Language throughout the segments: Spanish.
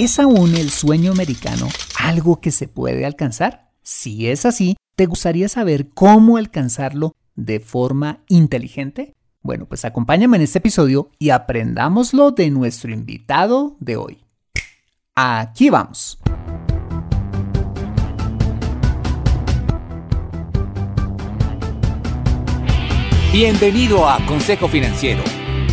¿Es aún el sueño americano algo que se puede alcanzar? Si es así, ¿te gustaría saber cómo alcanzarlo de forma inteligente? Bueno, pues acompáñame en este episodio y aprendámoslo de nuestro invitado de hoy. Aquí vamos. Bienvenido a Consejo Financiero,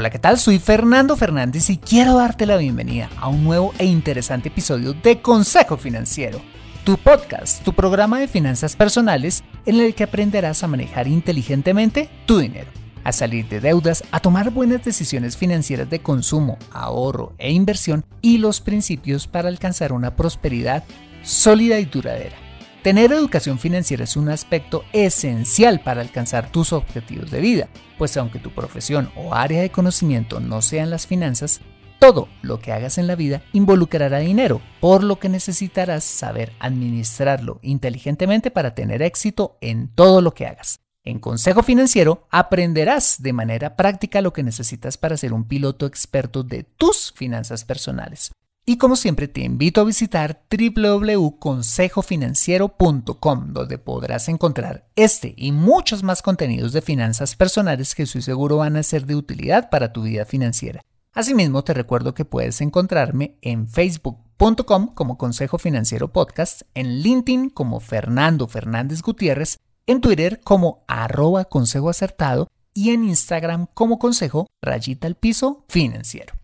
Hola, ¿qué tal? Soy Fernando Fernández y quiero darte la bienvenida a un nuevo e interesante episodio de Consejo Financiero, tu podcast, tu programa de finanzas personales en el que aprenderás a manejar inteligentemente tu dinero, a salir de deudas, a tomar buenas decisiones financieras de consumo, ahorro e inversión y los principios para alcanzar una prosperidad sólida y duradera. Tener educación financiera es un aspecto esencial para alcanzar tus objetivos de vida, pues aunque tu profesión o área de conocimiento no sean las finanzas, todo lo que hagas en la vida involucrará dinero, por lo que necesitarás saber administrarlo inteligentemente para tener éxito en todo lo que hagas. En Consejo Financiero aprenderás de manera práctica lo que necesitas para ser un piloto experto de tus finanzas personales. Y como siempre te invito a visitar www.consejofinanciero.com donde podrás encontrar este y muchos más contenidos de finanzas personales que estoy seguro van a ser de utilidad para tu vida financiera. Asimismo te recuerdo que puedes encontrarme en facebook.com como Consejo Financiero Podcast, en LinkedIn como Fernando Fernández Gutiérrez, en Twitter como arroba consejo acertado y en Instagram como consejo rayita al piso financiero.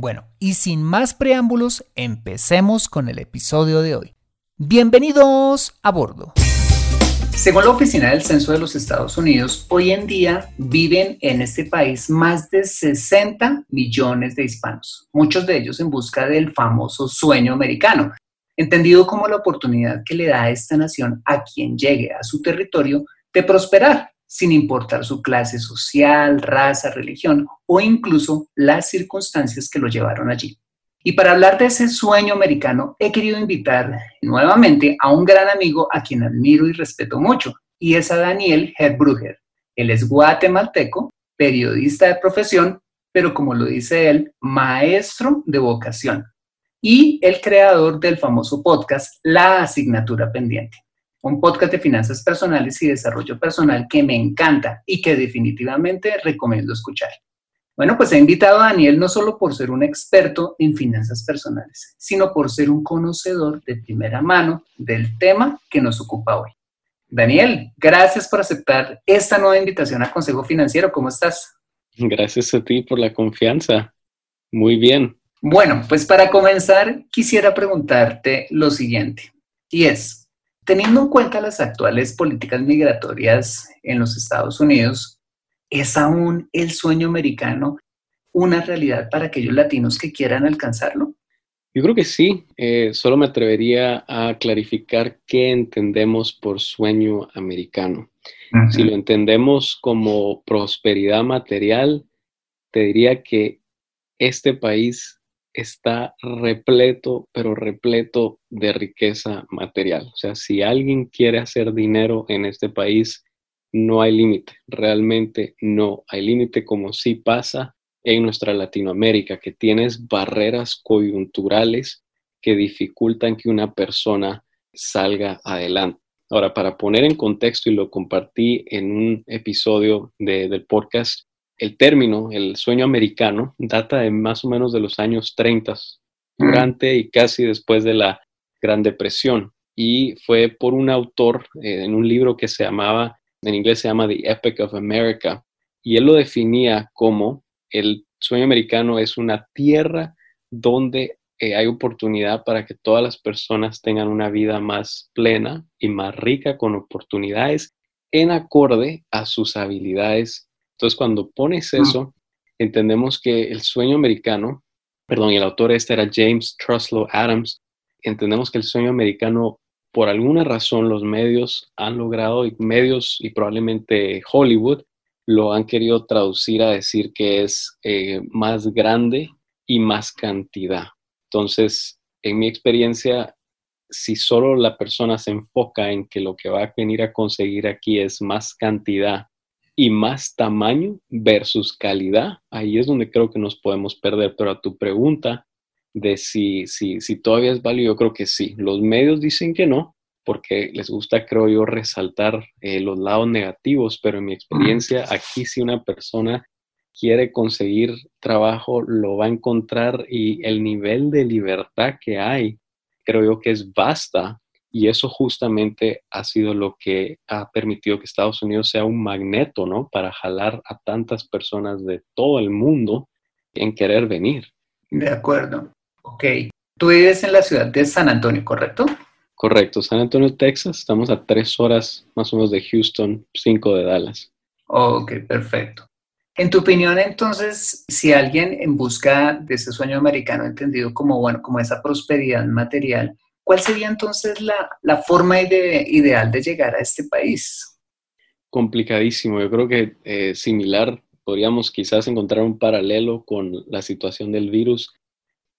Bueno, y sin más preámbulos, empecemos con el episodio de hoy. Bienvenidos a bordo. Según la Oficina del Censo de los Estados Unidos, hoy en día viven en este país más de 60 millones de hispanos, muchos de ellos en busca del famoso sueño americano, entendido como la oportunidad que le da a esta nación a quien llegue a su territorio de prosperar sin importar su clase social, raza, religión o incluso las circunstancias que lo llevaron allí. Y para hablar de ese sueño americano, he querido invitar nuevamente a un gran amigo a quien admiro y respeto mucho, y es a Daniel Herbruger. Él es guatemalteco, periodista de profesión, pero como lo dice él, maestro de vocación, y el creador del famoso podcast La Asignatura Pendiente un podcast de finanzas personales y desarrollo personal que me encanta y que definitivamente recomiendo escuchar. Bueno, pues he invitado a Daniel no solo por ser un experto en finanzas personales, sino por ser un conocedor de primera mano del tema que nos ocupa hoy. Daniel, gracias por aceptar esta nueva invitación a Consejo Financiero. ¿Cómo estás? Gracias a ti por la confianza. Muy bien. Bueno, pues para comenzar, quisiera preguntarte lo siguiente, y es, Teniendo en cuenta las actuales políticas migratorias en los Estados Unidos, ¿es aún el sueño americano una realidad para aquellos latinos que quieran alcanzarlo? Yo creo que sí. Eh, solo me atrevería a clarificar qué entendemos por sueño americano. Si lo entendemos como prosperidad material, te diría que este país está repleto, pero repleto de riqueza material. O sea, si alguien quiere hacer dinero en este país, no hay límite, realmente no hay límite como si pasa en nuestra Latinoamérica, que tienes barreras coyunturales que dificultan que una persona salga adelante. Ahora, para poner en contexto, y lo compartí en un episodio del podcast, el término, el sueño americano, data de más o menos de los años 30, durante y casi después de la Gran Depresión. Y fue por un autor eh, en un libro que se llamaba, en inglés se llama The Epic of America, y él lo definía como el sueño americano es una tierra donde eh, hay oportunidad para que todas las personas tengan una vida más plena y más rica con oportunidades en acorde a sus habilidades entonces, cuando pones eso entendemos que el sueño americano, perdón, y el autor este era James Truslow Adams, entendemos que el sueño americano, por alguna razón, los medios han logrado, y medios y probablemente Hollywood, lo han querido traducir a decir que es eh, más grande y más cantidad. Entonces, en mi experiencia, si solo la persona se enfoca en que lo que va a venir a conseguir aquí es más cantidad y más tamaño versus calidad, ahí es donde creo que nos podemos perder. Pero a tu pregunta de si, si, si todavía es válido, yo creo que sí. Los medios dicen que no, porque les gusta, creo yo, resaltar eh, los lados negativos, pero en mi experiencia, aquí si una persona quiere conseguir trabajo, lo va a encontrar y el nivel de libertad que hay, creo yo que es vasta y eso justamente ha sido lo que ha permitido que Estados Unidos sea un magneto, ¿no? Para jalar a tantas personas de todo el mundo en querer venir. De acuerdo. Ok. Tú vives en la ciudad de San Antonio, ¿correcto? Correcto. San Antonio, Texas. Estamos a tres horas más o menos de Houston, cinco de Dallas. Ok, perfecto. En tu opinión, entonces, si alguien en busca de ese sueño americano entendido como, bueno, como esa prosperidad material, ¿cuál sería entonces la, forma ideal de llegar a este país? Complicadísimo. Yo creo que eh, similar, podríamos quizás encontrar un paralelo con la situación del virus,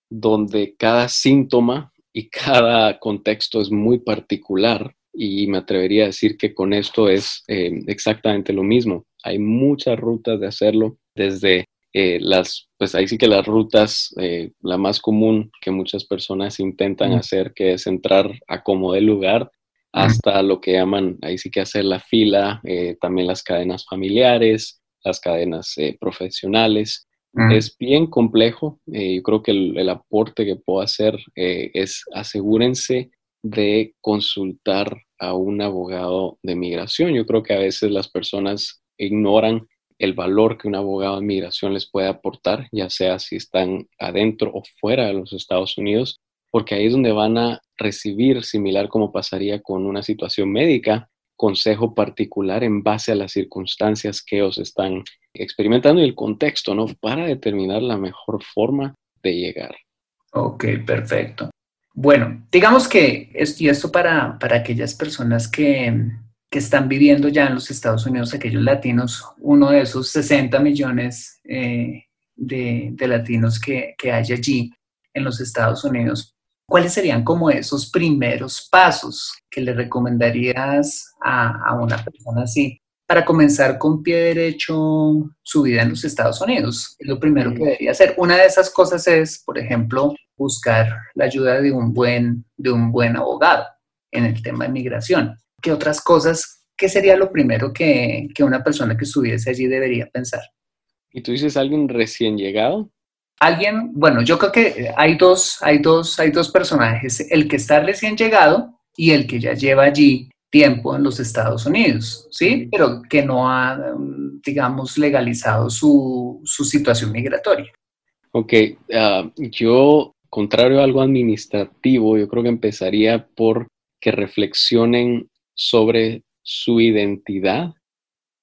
donde cada síntoma y cada contexto es muy particular y me atrevería a decir que con esto es eh, exactamente lo mismo. Hay muchas rutas de hacerlo, desde eh, las, pues ahí sí que las rutas, eh, la más común que muchas personas intentan hacer, que es entrar a como de lugar, hasta lo que llaman, ahí sí que hacer la fila, también las cadenas familiares, las cadenas profesionales. Es bien complejo. yo creo que el, el, aporte que puedo hacer es asegúrense de consultar a un abogado de migración. Yo creo que a veces las personas ignoran el valor que un abogado de migración les puede aportar, ya sea si están adentro o fuera de los Estados Unidos, porque ahí es donde van a recibir, similar como pasaría con una situación médica, consejo particular en base a las circunstancias que os están experimentando y el contexto, ¿no? Para determinar la mejor forma de llegar. Ok, perfecto. Bueno, digamos que, y esto para, para aquellas personas que, están viviendo ya en los Estados Unidos, aquellos latinos, uno de esos 60 millones eh, de, latinos que, hay allí en los Estados Unidos, ¿cuáles serían como esos primeros pasos que le recomendarías a, a una persona así para comenzar con pie derecho su vida en los Estados Unidos. Es lo primero que debería hacer. Una de esas cosas es, por ejemplo, buscar la ayuda de un buen, de un buen abogado en el tema de migración. ¿Qué otras cosas, qué sería lo primero que, que una persona que estuviese allí debería pensar? ¿Y tú dices alguien recién llegado? Alguien, bueno, yo creo que hay dos, hay dos, hay dos personajes, el que está recién llegado y el que ya lleva allí tiempo en los Estados Unidos, ¿sí? Pero que no ha, mm, digamos, legalizado su, situación migratoria. Ok, ah, yo, contrario a algo administrativo, yo creo que empezaría por que reflexionen sobre su identidad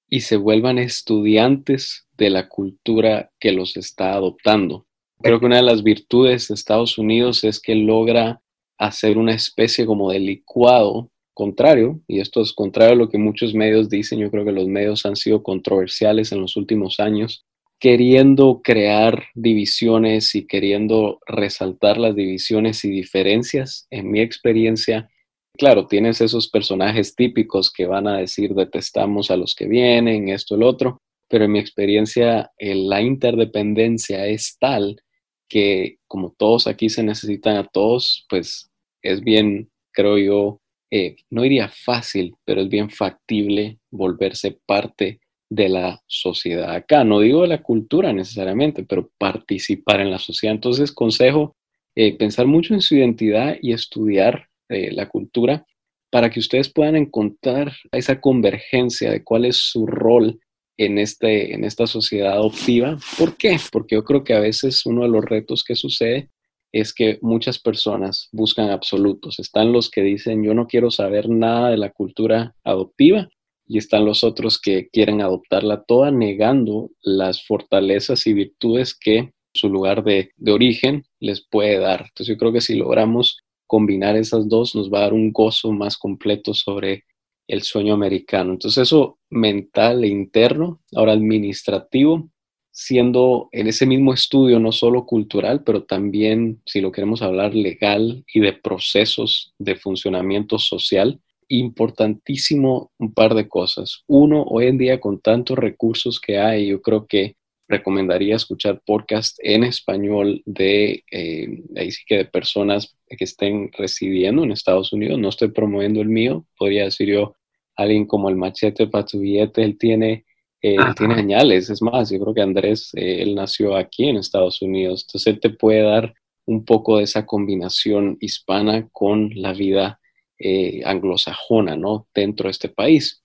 y se vuelvan estudiantes de la cultura que los está adoptando. Creo que una de las virtudes de Estados Unidos es que logra hacer una especie como de licuado contrario, y esto es contrario a lo que muchos medios dicen, yo creo que los medios han sido controversiales en los últimos años, queriendo crear divisiones y queriendo resaltar las divisiones y diferencias. En mi experiencia, claro, tienes esos personajes típicos que van a decir detestamos a los que vienen, esto, el otro, pero en mi experiencia la interdependencia es tal que como todos aquí se necesitan a todos, pues es bien, creo yo, eh, no iría fácil, pero es bien factible volverse parte de la sociedad acá. No digo de la cultura necesariamente, pero participar en la sociedad. Entonces, consejo, eh, pensar mucho en su identidad y estudiar la cultura para que ustedes puedan encontrar esa convergencia de cuál es su rol en, este, en esta sociedad adoptiva. ¿Por qué? Porque yo creo que a veces uno de los retos que sucede es que muchas personas buscan absolutos. Están los que dicen yo no quiero saber nada de la cultura adoptiva y están los otros que quieren adoptarla toda negando las fortalezas y virtudes que su lugar de, de origen les puede dar. Entonces yo creo que si logramos combinar esas dos nos va a dar un gozo más completo sobre el sueño americano. Entonces eso mental e interno, ahora administrativo, siendo en ese mismo estudio no solo cultural, pero también, si lo queremos hablar, legal y de procesos de funcionamiento social, importantísimo un par de cosas. Uno, hoy en día con tantos recursos que hay, yo creo que recomendaría escuchar podcast en español de, eh, ahí sí que de personas que estén residiendo en Estados Unidos. No estoy promoviendo el mío, podría decir yo, alguien como el machete para tu billete, él tiene él tiene añales, es más, yo creo que Andrés, eh, él nació aquí en Estados Unidos, entonces él te puede dar un poco de esa combinación hispana con la vida eh, anglosajona, ¿no? Dentro de este país.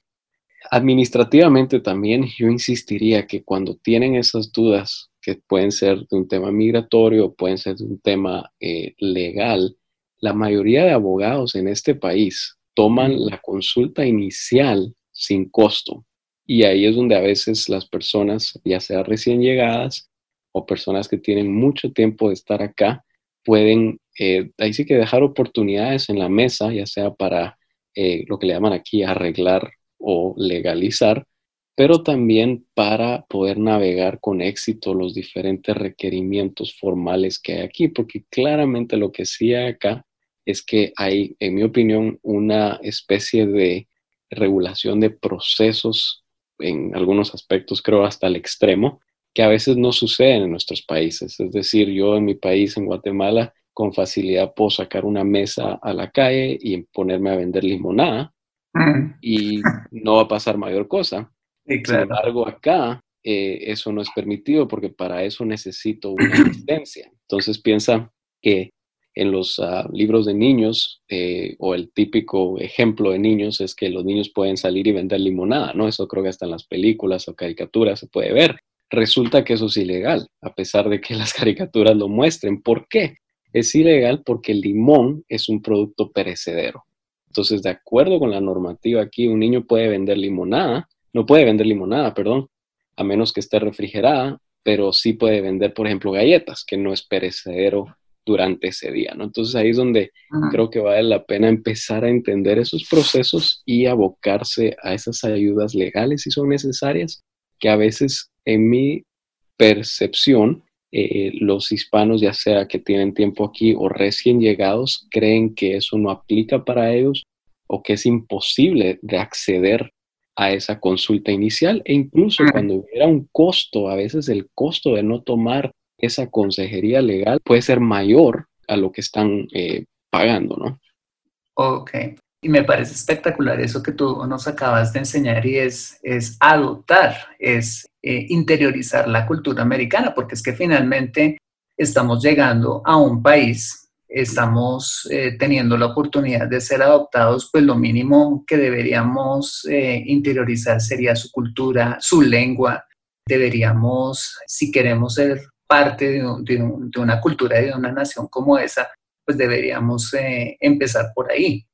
Administrativamente también yo insistiría que cuando tienen esas dudas, que pueden ser de un tema migratorio, pueden ser de un tema eh, legal, la mayoría de abogados en este país toman la consulta inicial sin costo. Y ahí es donde a veces las personas, ya sea recién llegadas o personas que tienen mucho tiempo de estar acá, pueden, eh, ahí sí que dejar oportunidades en la mesa, ya sea para eh, lo que le llaman aquí arreglar o legalizar, pero también para poder navegar con éxito los diferentes requerimientos formales que hay aquí, porque claramente lo que sí hay acá es que hay, en mi opinión, una especie de regulación de procesos en algunos aspectos creo hasta el extremo, que a veces no suceden en nuestros países. Es decir, yo en mi país, en Guatemala, con facilidad puedo sacar una mesa a la calle y ponerme a vender limonada. Y no va a pasar mayor cosa. Sin embargo, acá eh, eso no es permitido porque para eso necesito una licencia. Entonces piensa que en los ah, libros de niños eh, o el típico ejemplo de niños es que los niños pueden salir y vender limonada, ¿no? Eso creo que hasta en las películas o caricaturas se puede ver. Resulta que eso es ilegal, a pesar de que las caricaturas lo muestren. ¿Por qué? Es ilegal porque el limón es un producto perecedero. Entonces, de acuerdo con la normativa aquí, un niño puede vender limonada, no puede vender limonada, perdón, a menos que esté refrigerada, pero sí puede vender, por ejemplo, galletas, que no es perecedero durante ese día, ¿no? Entonces ahí es donde creo que vale la pena empezar a entender esos procesos y abocarse a esas ayudas legales si son necesarias, que a veces en mi percepción eh, los hispanos, ya sea que tienen tiempo aquí o recién llegados, creen que eso no aplica para ellos o que es imposible de acceder a esa consulta inicial e incluso cuando hubiera un costo, a veces el costo de no tomar esa consejería legal puede ser mayor a lo que están eh, pagando, ¿no? Ok. Y me parece espectacular eso que tú nos acabas de enseñar y es, es adoptar, es eh, interiorizar la cultura americana, porque es que finalmente estamos llegando a un país, estamos eh, teniendo la oportunidad de ser adoptados, pues lo mínimo que deberíamos interiorizar sería su cultura, su lengua. Deberíamos, si queremos ser parte de, una cultura y de una nación como esa, pues deberíamos eh, empezar por ahí.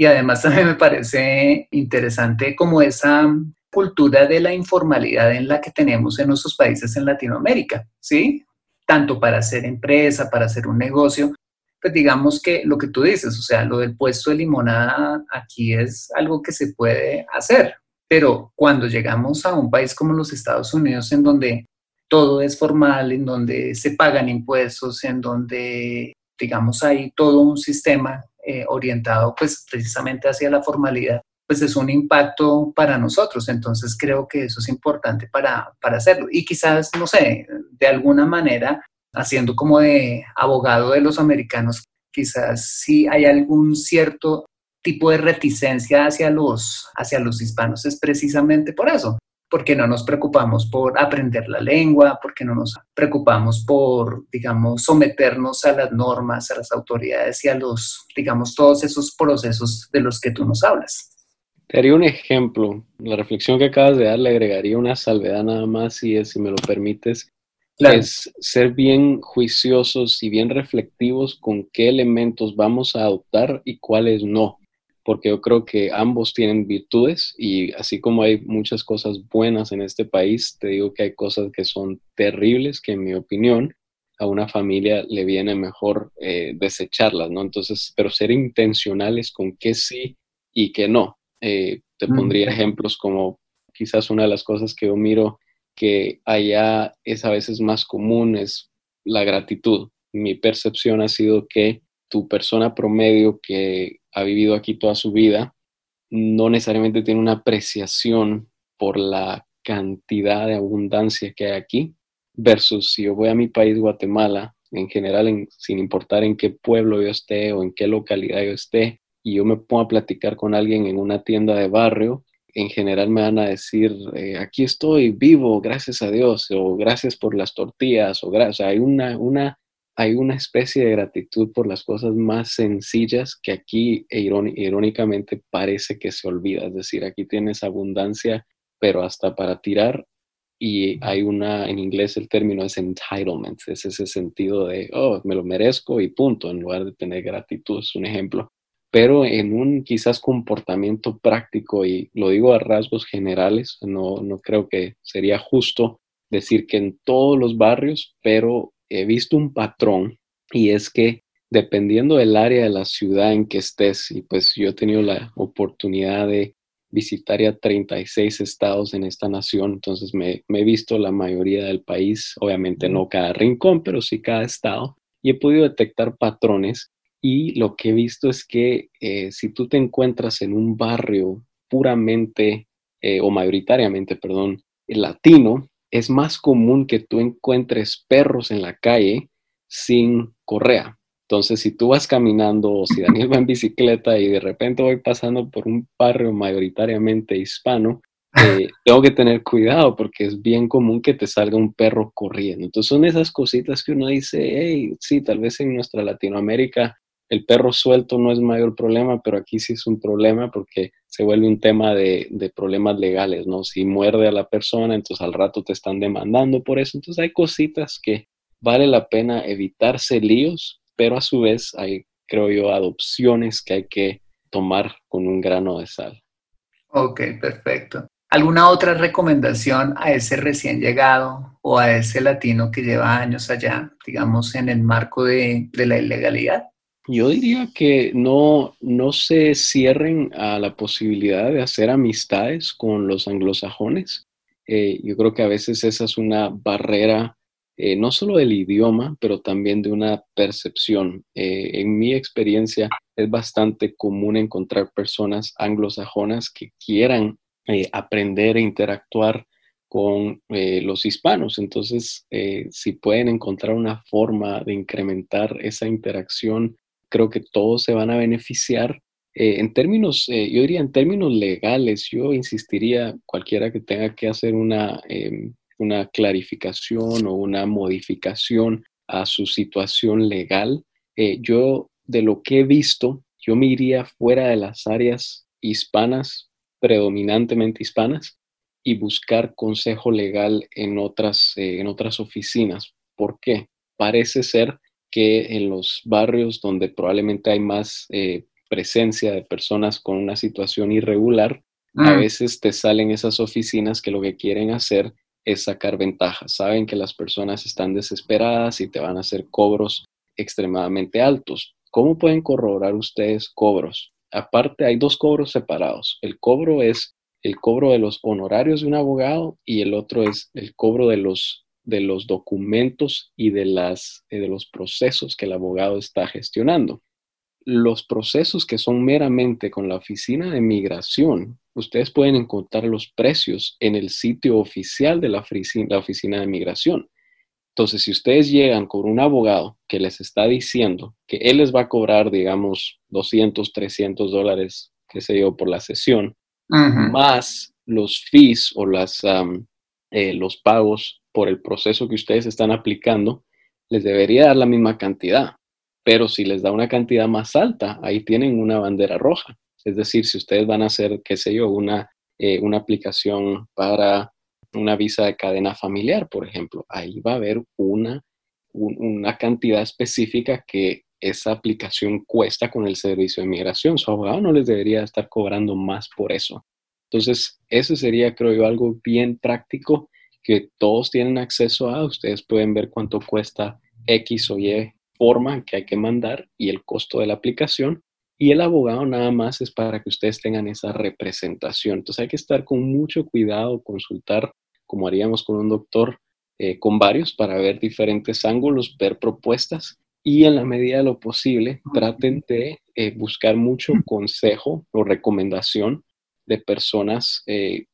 Y además también me parece interesante como esa cultura de la informalidad en la que tenemos en nuestros países en Latinoamérica, ¿sí? Tanto para hacer empresa, para hacer un negocio, pues digamos que lo que tú dices, o sea, lo del puesto de limonada aquí es algo que se puede hacer, pero cuando llegamos a un país como los Estados Unidos, en donde todo es formal, en donde se pagan impuestos, en donde, digamos, hay todo un sistema eh, orientado pues precisamente hacia la formalidad, pues es un impacto para nosotros. Entonces creo que eso es importante para, para hacerlo. Y quizás, no sé, de alguna manera, haciendo como de abogado de los americanos, quizás sí hay algún cierto tipo de reticencia hacia los, hacia los hispanos, es precisamente por eso, porque no nos preocupamos por aprender la lengua, porque no nos preocupamos por, digamos, someternos a las normas, a las autoridades y a los, digamos, todos esos procesos de los que tú nos hablas. Te haría un ejemplo. La reflexión que acabas de dar le agregaría una salvedad nada más y es, si me lo permites, es ser bien juiciosos y bien reflectivos con qué elementos vamos a adoptar y cuáles no porque yo creo que ambos tienen virtudes y así como hay muchas cosas buenas en este país, te digo que hay cosas que son terribles que en mi opinión a una familia le viene mejor eh, desecharlas, ¿no? Entonces, pero ser intencionales con qué sí y qué no. Eh, te pondría ejemplos como quizás una de las cosas que yo miro que allá es a veces más común es la gratitud. Mi percepción ha sido que tu persona promedio que ha vivido aquí toda su vida no necesariamente tiene una apreciación por la cantidad de abundancia que hay aquí, versus si yo voy a mi país, Guatemala, en general, sin importar en qué pueblo yo esté o en qué localidad yo esté, y yo me pongo a platicar con alguien en una tienda de barrio, en general me van a decir, eh, aquí estoy vivo, gracias a Dios, o gracias por las tortillas, o gracias, hay una, una hay una especie de gratitud por las cosas más sencillas que aquí irónicamente parece que se olvida. Es decir, aquí tienes abundancia, pero hasta para tirar. Y hay una, en inglés el término es entitlement, es ese sentido de, oh, me lo merezco y punto, en lugar de tener gratitud, es un ejemplo. Pero en un quizás comportamiento práctico, y lo digo a rasgos generales, no, no creo que sería justo decir que en todos los barrios, pero he visto un patrón y es que dependiendo del área de la ciudad en que estés, y pues yo he tenido la oportunidad de visitar ya 36 estados en esta nación, entonces me, he visto la mayoría del país, obviamente no cada rincón, pero sí cada estado, y he podido detectar patrones y lo que he visto es que eh, si tú te encuentras en un barrio puramente eh, o mayoritariamente, perdón, latino, es más común que tú encuentres perros en la calle sin correa. Entonces, si tú vas caminando o si Daniel va en bicicleta y de repente voy pasando por un barrio mayoritariamente hispano, eh, tengo que tener cuidado porque es bien común que te salga un perro corriendo. Entonces, son esas cositas que uno dice, hey, sí, tal vez en nuestra Latinoamérica el perro suelto no es mayor problema, pero aquí sí es un problema porque se vuelve un tema de, problemas legales, ¿no? Si muerde a la persona, entonces al rato te están demandando por eso. Entonces hay cositas que vale la pena evitarse líos, pero a su vez hay, creo yo, adopciones que hay que tomar con un grano de sal. Ok, perfecto. ¿Alguna otra recomendación a ese recién llegado o a ese latino que lleva años allá, digamos, en el marco de la ilegalidad? Yo diría que no, no se cierren a la posibilidad de hacer amistades con los anglosajones. Eh, yo creo que a veces esa es una barrera, eh, no solo del idioma, pero también de una percepción. Eh, en mi experiencia es bastante común encontrar personas anglosajonas que quieran aprender e interactuar con los hispanos. Entonces, si pueden encontrar una forma de incrementar esa interacción creo que todos se van a beneficiar. Eh, en términos, eh, yo diría en términos legales, yo insistiría, cualquiera que tenga que hacer una, em, una clarificación o una modificación a su situación legal, eh, yo de lo que he visto, yo me iría fuera de las áreas hispanas, predominantemente hispanas, y buscar consejo legal en otras, en otras oficinas. ¿Por qué? Parece ser que en los barrios donde probablemente hay más eh, presencia de personas con una situación irregular, a mm. veces te salen esas oficinas que lo que quieren hacer es sacar ventajas. Saben que las personas están desesperadas y te van a hacer cobros extremadamente altos. ¿Cómo pueden corroborar ustedes cobros? Aparte, hay dos cobros separados. El cobro es el cobro de los honorarios de un abogado y el otro es el cobro de los de los documentos y de, las, de los procesos que el abogado está gestionando. Los procesos que son meramente con la oficina de migración, ustedes pueden encontrar los precios en el sitio oficial de la oficina, la oficina de migración. Entonces, si ustedes llegan con un abogado que les está diciendo que él les va a cobrar, digamos, 200, 300 dólares, qué sé yo, por la sesión, más los fees o las, eh, los pagos por el proceso que ustedes están aplicando, les debería dar la misma cantidad. Pero si les da una cantidad más alta, ahí tienen una bandera roja. Es decir, si ustedes van a hacer, qué sé yo, una, eh, una aplicación para una visa de cadena familiar, por ejemplo, ahí va a haber una, una cantidad específica que esa aplicación cuesta con el servicio de migración. Su abogado no les debería estar cobrando más por eso. Entonces, ese sería, creo yo, algo bien práctico que todos tienen acceso a. Ustedes pueden ver cuánto cuesta X o Y forma que hay que mandar y el costo de la aplicación. Y el abogado nada más es para que ustedes tengan esa representación. Entonces hay que estar con mucho cuidado, consultar como haríamos con un doctor, eh, con varios para ver diferentes ángulos, ver propuestas y en la medida de lo posible traten de eh, buscar mucho consejo o recomendación de personas. Eh,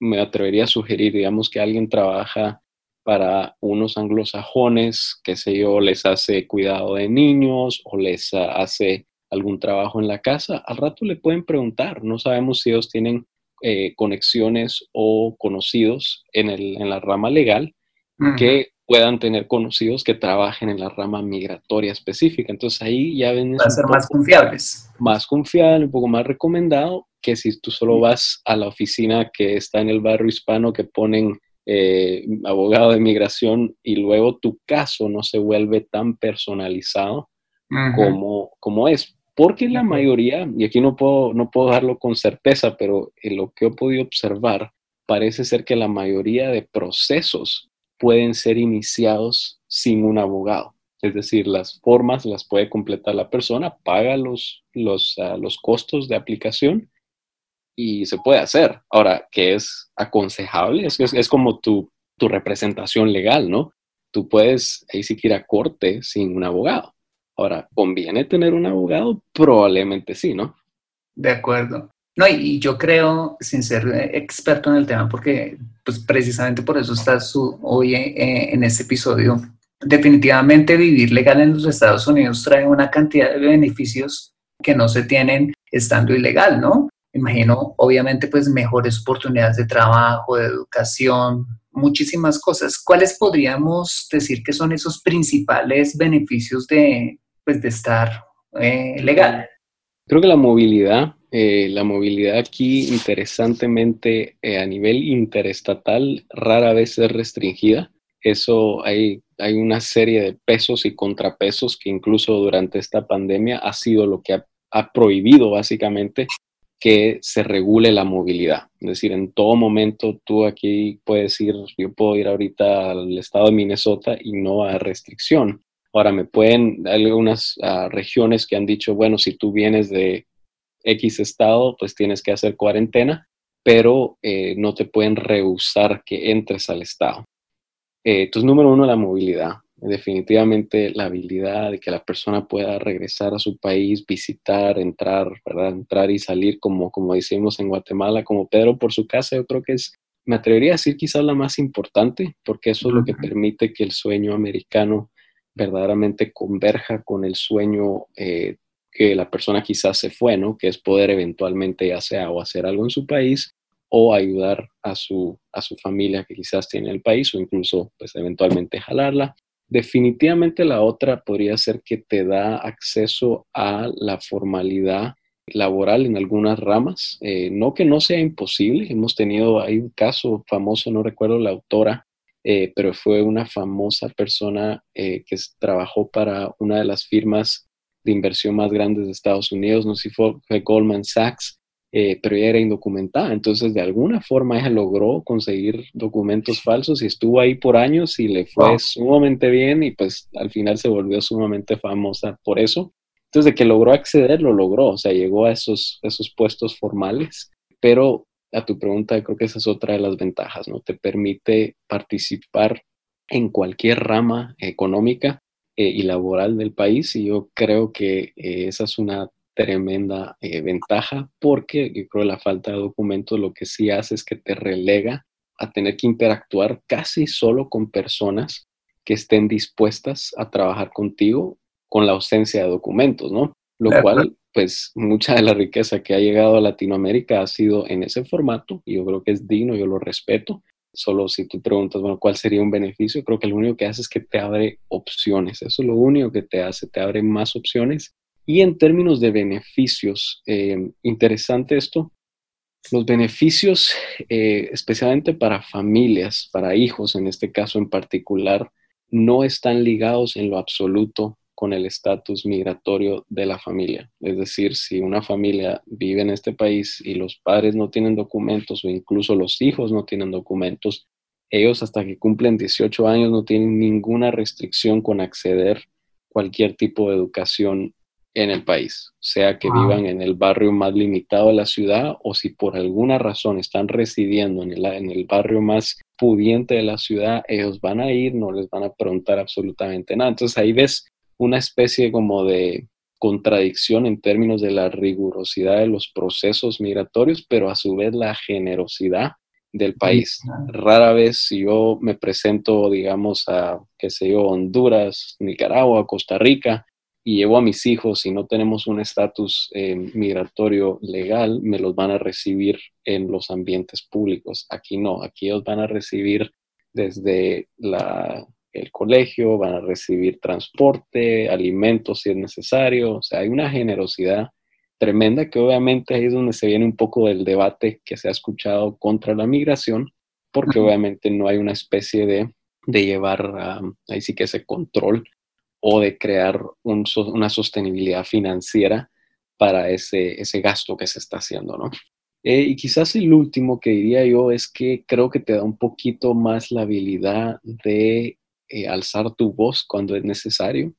me atrevería a sugerir, digamos, que alguien trabaja para unos anglosajones, que sé yo, les hace cuidado de niños o les hace algún trabajo en la casa, al rato le pueden preguntar. No sabemos si ellos tienen eh, conexiones o conocidos en, el, en la rama legal que puedan tener conocidos que trabajen en la rama migratoria específica. Entonces ahí ya ven... Va a ser más confiables. Más confiable, un poco más recomendado que si tú solo vas a la oficina que está en el barrio hispano que ponen eh, abogado de migración y luego tu caso no se vuelve tan personalizado como, como es. Porque la mayoría, y aquí no puedo, no puedo darlo con certeza, pero en lo que he podido observar, parece ser que la mayoría de procesos pueden ser iniciados sin un abogado. Es decir, las formas las puede completar la persona, paga los, los, ah, los costos de aplicación y se puede hacer. Ahora, ¿qué es aconsejable? Es, es, es como tu, tu, representación legal, ¿no? Tú puedes ahí sí que ir a corte sin un abogado. Ahora, ¿conviene tener un abogado? Probablemente sí, ¿no? De acuerdo. No, y yo creo, sin ser experto en el tema, porque pues precisamente por eso estás hoy eh, en este episodio, definitivamente vivir legal en los Estados Unidos trae una cantidad de beneficios que no se tienen estando ilegal, ¿no? Imagino, obviamente, pues mejores oportunidades de trabajo, de educación, muchísimas cosas. ¿Cuáles podríamos decir que son esos principales beneficios de, pues, de estar eh, legal? Creo que la movilidad, eh, la movilidad aquí interesantemente eh, a nivel interestatal rara vez es restringida. Eso hay, hay una serie de pesos y contrapesos que incluso durante esta pandemia ha sido lo que ha, ha prohibido básicamente que se regule la movilidad. Es decir, en todo momento tú aquí puedes ir, yo puedo ir ahorita al estado de Minnesota y no hay restricción. Ahora me pueden, hay algunas ah, regiones que han dicho, bueno, si tú vienes de X estado, pues tienes que hacer cuarentena, pero eh, no te pueden rehusar que entres al estado. Eh, entonces, número uno, la movilidad definitivamente la habilidad de que la persona pueda regresar a su país, visitar, entrar, ¿verdad? Entrar y salir como, como decimos en Guatemala, como Pedro por su casa, yo creo que es, me atrevería a decir quizás la más importante, porque eso es lo que permite que el sueño americano verdaderamente converja con el sueño eh, que la persona quizás se fue, ¿no? Que es poder eventualmente ya sea o hacer algo en su país o ayudar a su, a su familia que quizás tiene en el país o incluso pues eventualmente jalarla Definitivamente la otra podría ser que te da acceso a la formalidad laboral en algunas ramas. Eh, no que no sea imposible, hemos tenido, hay un caso famoso, no recuerdo la autora, eh, pero fue una famosa persona eh, que trabajó para una de las firmas de inversión más grandes de Estados Unidos, no sé si fue Goldman Sachs, eh, pero ella era indocumentada. Entonces, de alguna forma, ella logró conseguir documentos falsos y estuvo ahí por años y le fue sumamente bien y pues al final se volvió sumamente famosa por eso. Entonces, de que logró acceder, lo logró, o sea, llegó a esos, esos puestos formales, pero a tu pregunta, creo que esa es otra de las ventajas, ¿no? Te permite participar en cualquier rama económica eh, y laboral del país y yo creo que eh, esa es una tremenda eh, ventaja porque yo creo que la falta de documentos lo que sí hace es que te relega a tener que interactuar casi solo con personas que estén dispuestas a trabajar contigo con la ausencia de documentos, ¿no? Lo cual, pues, mucha de la riqueza que ha llegado a Latinoamérica ha sido en ese formato y yo creo que es digno, yo lo respeto. Solo si tú preguntas, bueno, ¿cuál sería un beneficio? Creo que lo único que hace es que te abre opciones. Eso es lo único que te hace, te abre más opciones y en términos de beneficios, eh, interesante esto, los beneficios, eh, especialmente para familias, para hijos en este caso en particular, no están ligados en lo absoluto con el estatus migratorio de la familia. Es decir, si una familia vive en este país y los padres no tienen documentos o incluso los hijos no tienen documentos, ellos hasta que cumplen 18 años no tienen ninguna restricción con acceder cualquier tipo de educación en el país, sea que vivan en el barrio más limitado de la ciudad o si por alguna razón están residiendo en el, en el barrio más pudiente de la ciudad, ellos van a ir, no les van a preguntar absolutamente nada. Entonces ahí ves una especie como de contradicción en términos de la rigurosidad de los procesos migratorios, pero a su vez la generosidad del país. Rara vez si yo me presento, digamos, a, qué sé yo, Honduras, Nicaragua, Costa Rica, y llevo a mis hijos y no tenemos un estatus eh, migratorio legal, me los van a recibir en los ambientes públicos. Aquí no, aquí ellos van a recibir desde el colegio, van a recibir transporte, alimentos si es necesario, o sea, hay una generosidad tremenda que obviamente ahí es donde se viene un poco del debate que se ha escuchado contra la migración, porque obviamente no hay una especie de, de llevar ahí sí que ese control o de crear una sostenibilidad financiera para ese, ese gasto que se está haciendo, ¿no? Eh, y quizás el último que diría yo es que creo que te da un poquito más la habilidad de eh, alzar tu voz cuando es necesario,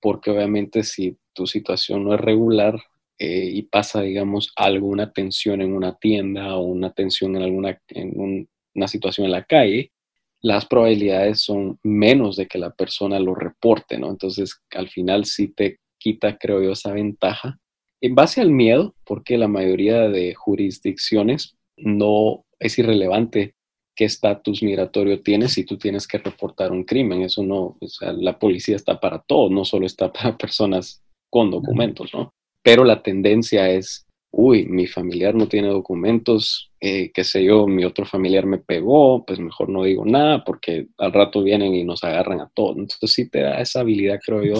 porque obviamente si tu situación no es regular eh, y pasa, digamos, alguna tensión en una tienda o una tensión en alguna en una situación en la calle, las probabilidades son menos de que la persona lo reporte, ¿no? Entonces, al final sí te quita, creo yo, esa ventaja. En base al miedo, porque la mayoría de jurisdicciones no es irrelevante qué estatus migratorio tienes si tú tienes que reportar un crimen. Eso no, o sea, la policía está para todo, no solo está para personas con documentos, ¿no? Pero la tendencia es uy, mi familiar no tiene documentos, eh, qué sé yo, mi otro familiar me pegó, pues mejor no digo nada porque al rato vienen y nos agarran a todos. Entonces sí te da esa habilidad, creo yo,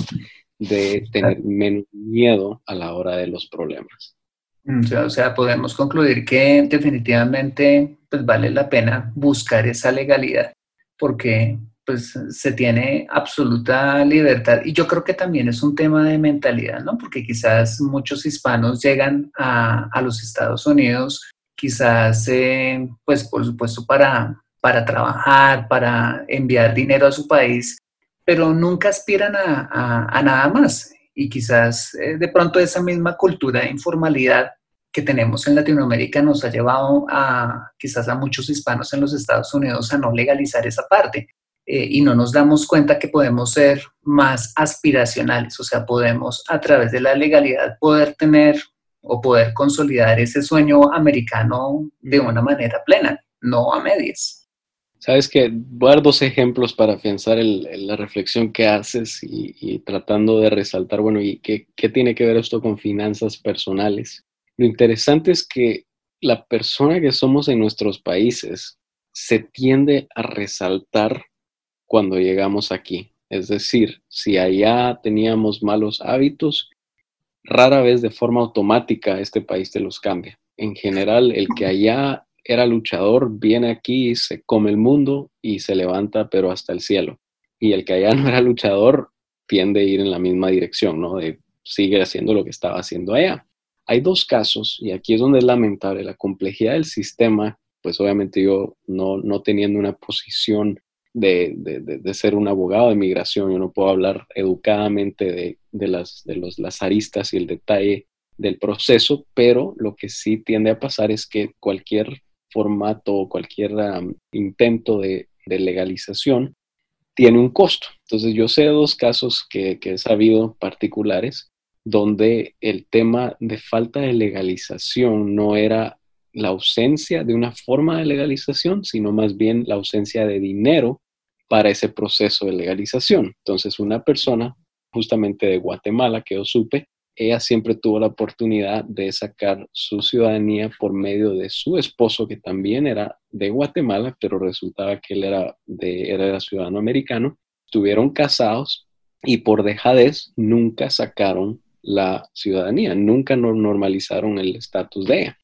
de tener menos miedo a la hora de los problemas. Mm, o sea, podemos concluir que definitivamente pues vale la pena buscar esa legalidad porque pues se tiene absoluta libertad. Y yo creo que también es un tema de mentalidad, ¿no? Porque quizás muchos hispanos llegan a, a los Estados Unidos, quizás, eh, pues por supuesto, para, para trabajar, para enviar dinero a su país, pero nunca aspiran a, a, nada más. Y quizás eh, de pronto esa misma cultura de informalidad que tenemos en Latinoamérica nos ha llevado a quizás a muchos hispanos en los Estados Unidos a no legalizar esa parte. Eh, y no nos damos cuenta que podemos ser más aspiracionales, o sea, podemos a través de la legalidad poder tener o poder consolidar ese sueño americano de una manera plena, no a medias. Sabes que voy a dar dos ejemplos para pensar en la reflexión que haces y, tratando de resaltar, bueno, ¿y qué, qué tiene que ver esto con finanzas personales? Lo interesante es que la persona que somos en nuestros países se tiende a resaltar cuando llegamos aquí. Es decir, si allá teníamos malos hábitos, rara vez de forma automática este país te los cambia. En general, el que allá era luchador viene aquí, se come el mundo y se levanta, pero hasta el cielo. Y el que allá no era luchador tiende a ir en la misma dirección, ¿no? De sigue haciendo lo que estaba haciendo allá. Hay dos casos, y aquí es donde es lamentable la complejidad del sistema, pues obviamente yo no, no teniendo una posición de, ser un abogado de migración, yo no puedo hablar educadamente de, las, de los, las aristas y el detalle del proceso, pero lo que sí tiende a pasar es que cualquier formato o cualquier intento de, legalización tiene un costo. Entonces yo sé dos casos que, que he sabido particulares donde el tema de falta de legalización no era la ausencia de una forma de legalización, sino más bien la ausencia de dinero para ese proceso de legalización. Entonces, una persona justamente de Guatemala, que yo supe, ella siempre tuvo la oportunidad de sacar su ciudadanía por medio de su esposo, que también era de Guatemala, pero resultaba que él era, era ciudadano americano. Estuvieron casados y por dejadez nunca sacaron la ciudadanía, nunca normalizaron el estatus de ella.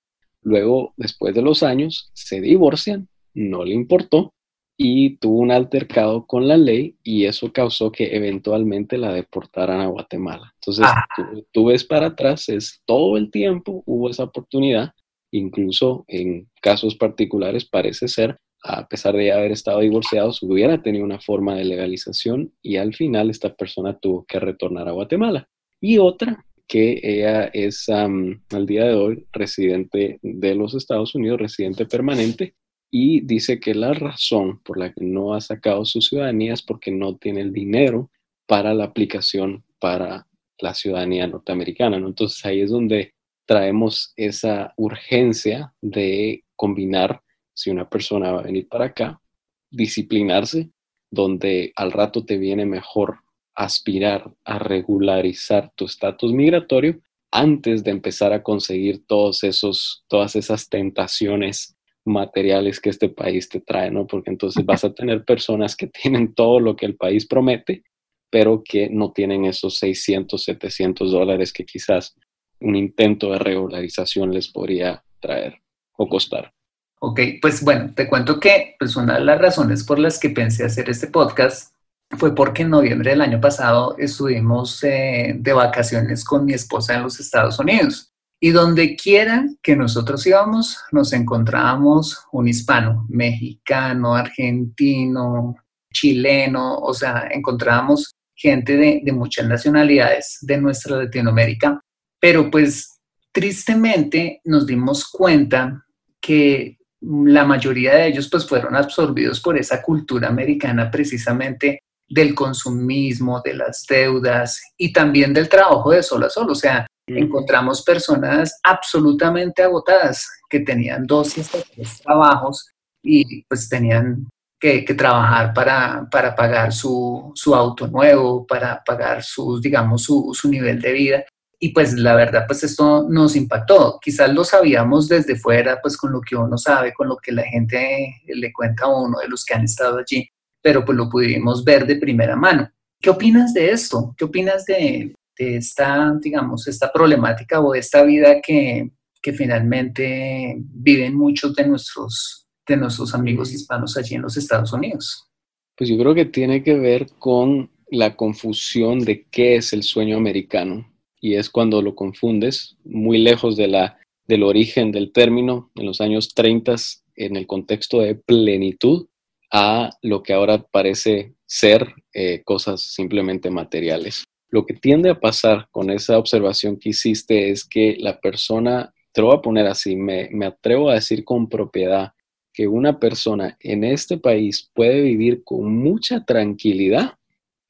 Luego, después de los años, se divorcian, no le importó, y tuvo un altercado con la ley y eso causó que eventualmente la deportaran a Guatemala. Entonces, ah. tú, ves para atrás, es todo el tiempo hubo esa oportunidad, incluso en casos particulares parece ser, a pesar de haber estado divorciado, hubiera tenido una forma de legalización y al final esta persona tuvo que retornar a Guatemala. Y otra que ella es al día de hoy residente de los Estados Unidos, residente permanente, y dice que la razón por la que no ha sacado su ciudadanía es porque no tiene el dinero para la aplicación para la ciudadanía norteamericana. Entonces ahí es donde traemos esa urgencia de combinar, si una persona va a venir para acá, disciplinarse, donde al rato te viene mejor aspirar a regularizar tu estatus migratorio antes de empezar a conseguir todos esos, todas esas tentaciones materiales que este país te trae, ¿no? Porque entonces vas a tener personas que tienen todo lo que el país promete, pero que no tienen esos 600, 700 dólares que quizás un intento de regularización les podría traer o costar. Ok, pues bueno, te cuento que pues una de las razones por las que pensé hacer este podcast fue porque en noviembre del año pasado estuvimos eh, de vacaciones con mi esposa en los Estados Unidos. Y donde quiera que nosotros íbamos, nos encontrábamos un hispano, mexicano, argentino, chileno, o sea, encontrábamos gente de, de muchas nacionalidades de nuestra Latinoamérica. Pero pues tristemente nos dimos cuenta que la mayoría de ellos pues fueron absorbidos por esa cultura americana precisamente del consumismo, de las deudas y también del trabajo de solo a solo. O sea, encontramos personas absolutamente agotadas que tenían dos y tres trabajos y pues tenían que, trabajar para, para pagar su, su, auto nuevo, para pagar sus, digamos, su, su nivel de vida. Y pues la verdad, pues esto nos impactó. Quizás lo sabíamos desde fuera, pues con lo que uno sabe, con lo que la gente le cuenta a uno de los que han estado allí, pero pues lo pudimos ver de primera mano. ¿Qué opinas de esto? ¿Qué opinas de, esta, digamos, esta problemática o esta vida que, que finalmente viven muchos de nuestros, de nuestros amigos hispanos allí en los Estados Unidos? Pues yo creo que tiene que ver con la confusión de qué es el sueño americano. Y es cuando lo confundes muy lejos de la, del origen del término en los años 30 en el contexto de plenitud a lo que ahora parece ser eh, cosas simplemente materiales. Lo que tiende a pasar con esa observación que hiciste es que la persona, te lo voy a poner así, me, me atrevo a decir con propiedad que una persona en este país puede vivir con mucha tranquilidad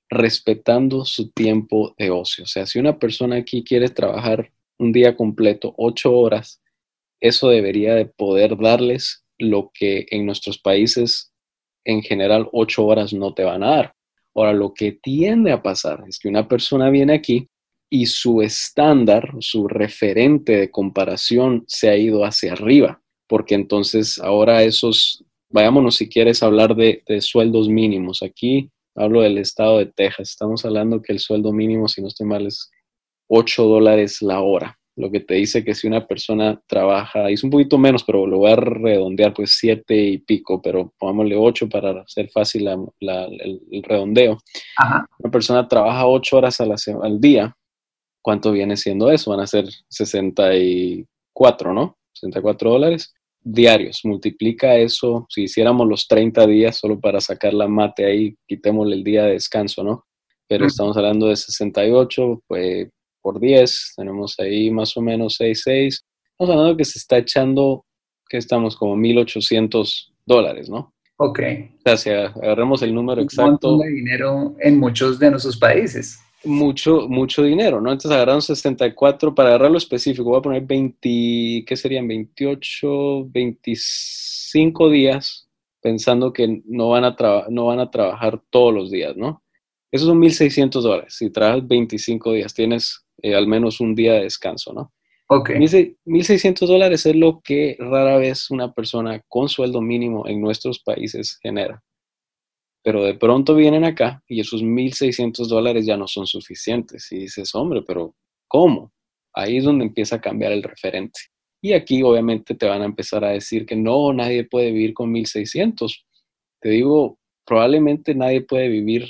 respetando su tiempo de ocio. O sea, si una persona aquí quiere trabajar un día completo, ocho horas, eso debería de poder darles lo que en nuestros países en general ocho horas no te van a dar. Ahora, lo que tiende a pasar es que una persona viene aquí y su estándar, su referente de comparación se ha ido hacia arriba, porque entonces ahora esos, vayámonos si quieres hablar de, de sueldos mínimos. Aquí hablo del estado de Texas, estamos hablando que el sueldo mínimo, si no estoy mal, es 8 dólares la hora lo que te dice que si una persona trabaja, es un poquito menos, pero lo voy a redondear, pues siete y pico, pero pongámosle ocho para hacer fácil el, redondeo. Una persona trabaja ocho horas al día, ¿cuánto viene siendo eso? Van a ser 64, ¿no? 64 dólares diarios. Multiplica eso, si hiciéramos los 30 días solo para sacar la mate ahí, quitémosle el día de descanso, ¿no? Pero estamos hablando de 68, pues por 10, tenemos ahí más o menos 6, 6. Estamos hablando que se está echando, que estamos como 1.800 dólares, ¿no? Ok. O sea, si agarremos el número exacto. Un de dinero en muchos de nuestros países. Mucho, mucho dinero, ¿no? Entonces agarraron 64, para agarrarlo específico, voy a poner 20, ¿qué serían? 28, 25 días, pensando que no van a, no van a trabajar todos los días, ¿no? Esos son 1.600 dólares. Si trabajas 25 días, tienes eh, al menos un día de descanso, ¿no? Ok. 1.600 dólares es lo que rara vez una persona con sueldo mínimo en nuestros países genera. Pero de pronto vienen acá y esos 1.600 dólares ya no son suficientes. Y dices, hombre, pero ¿cómo? Ahí es donde empieza a cambiar el referente. Y aquí obviamente te van a empezar a decir que no, nadie puede vivir con 1.600. te digo, probablemente nadie puede vivir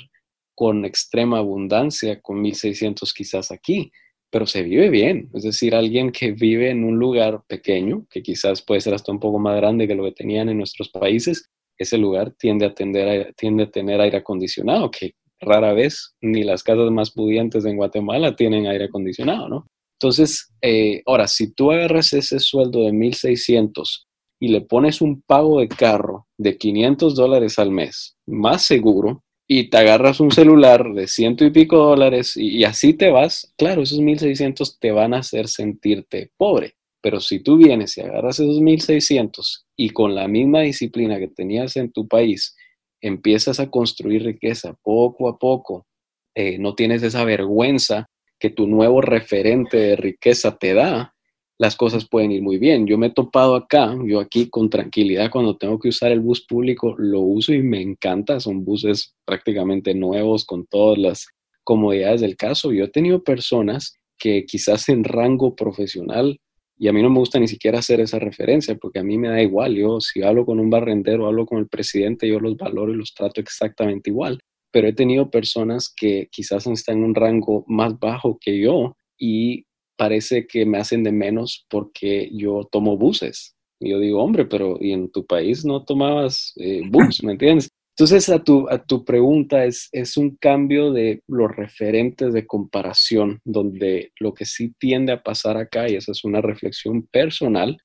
con extrema abundancia con 1.600 quizás aquí, pero se vive bien. Es decir, alguien que vive en un lugar pequeño, que quizás puede ser hasta un poco más grande que lo que tenían en nuestros países, ese lugar tiende a, tiende a tener aire acondicionado, que rara vez ni las casas más pudientes en Guatemala tienen aire acondicionado, ¿no? Entonces, eh, ahora, si tú agarras ese sueldo de 1.600 y le pones un pago de carro de 500 dólares al mes, más seguro, y te agarras un celular de ciento y pico dólares y, así te vas, claro, esos 1.600 te van a hacer sentirte pobre. Pero si tú vienes y agarras esos 1.600 y con la misma disciplina que tenías en tu país, empiezas a construir riqueza poco a poco, eh, no tienes esa vergüenza que tu nuevo referente de riqueza te da, las cosas pueden ir muy bien. Yo me he topado acá, yo aquí con tranquilidad cuando tengo que usar el bus público, lo uso y me encanta. Son buses prácticamente nuevos con todas las comodidades del caso. Yo he tenido personas que quizás en rango profesional, y a mí no me gusta ni siquiera hacer esa referencia, porque a mí me da igual. Yo si hablo con un barrendero, hablo con el presidente, yo los valoro y los trato exactamente igual. Pero he tenido personas que quizás están en un rango más bajo que yo y parece que me hacen de menos porque yo tomo buses. Y yo digo, hombre, pero ¿y en tu país no tomabas eh, bus? ¿Me entiendes? Entonces, a tu, a tu pregunta es, es un cambio de los referentes de comparación, donde lo que sí tiende a pasar acá, y esa es una reflexión personal,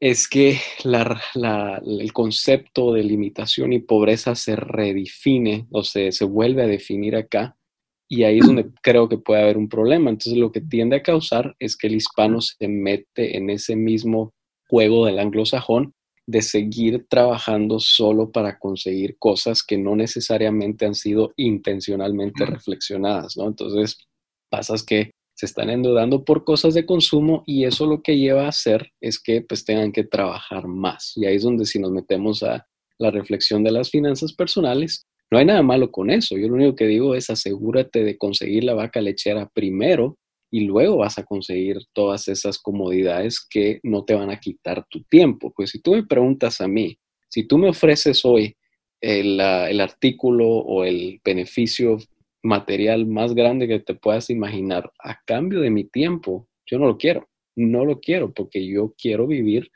es que la, la, el concepto de limitación y pobreza se redefine o se, se vuelve a definir acá y ahí es donde creo que puede haber un problema. Entonces lo que tiende a causar es que el hispano se mete en ese mismo juego del anglosajón de seguir trabajando solo para conseguir cosas que no necesariamente han sido intencionalmente reflexionadas, ¿no? Entonces pasas que se están endeudando por cosas de consumo y eso lo que lleva a hacer es que pues tengan que trabajar más. Y ahí es donde si nos metemos a la reflexión de las finanzas personales, no hay nada malo con eso. Yo lo único que digo es asegúrate de conseguir la vaca lechera primero y luego vas a conseguir todas esas comodidades que no te van a quitar tu tiempo. Pues si tú me preguntas a mí, si tú me ofreces hoy el, el artículo o el beneficio material más grande que te puedas imaginar a cambio de mi tiempo, yo no lo quiero. No lo quiero porque yo quiero vivir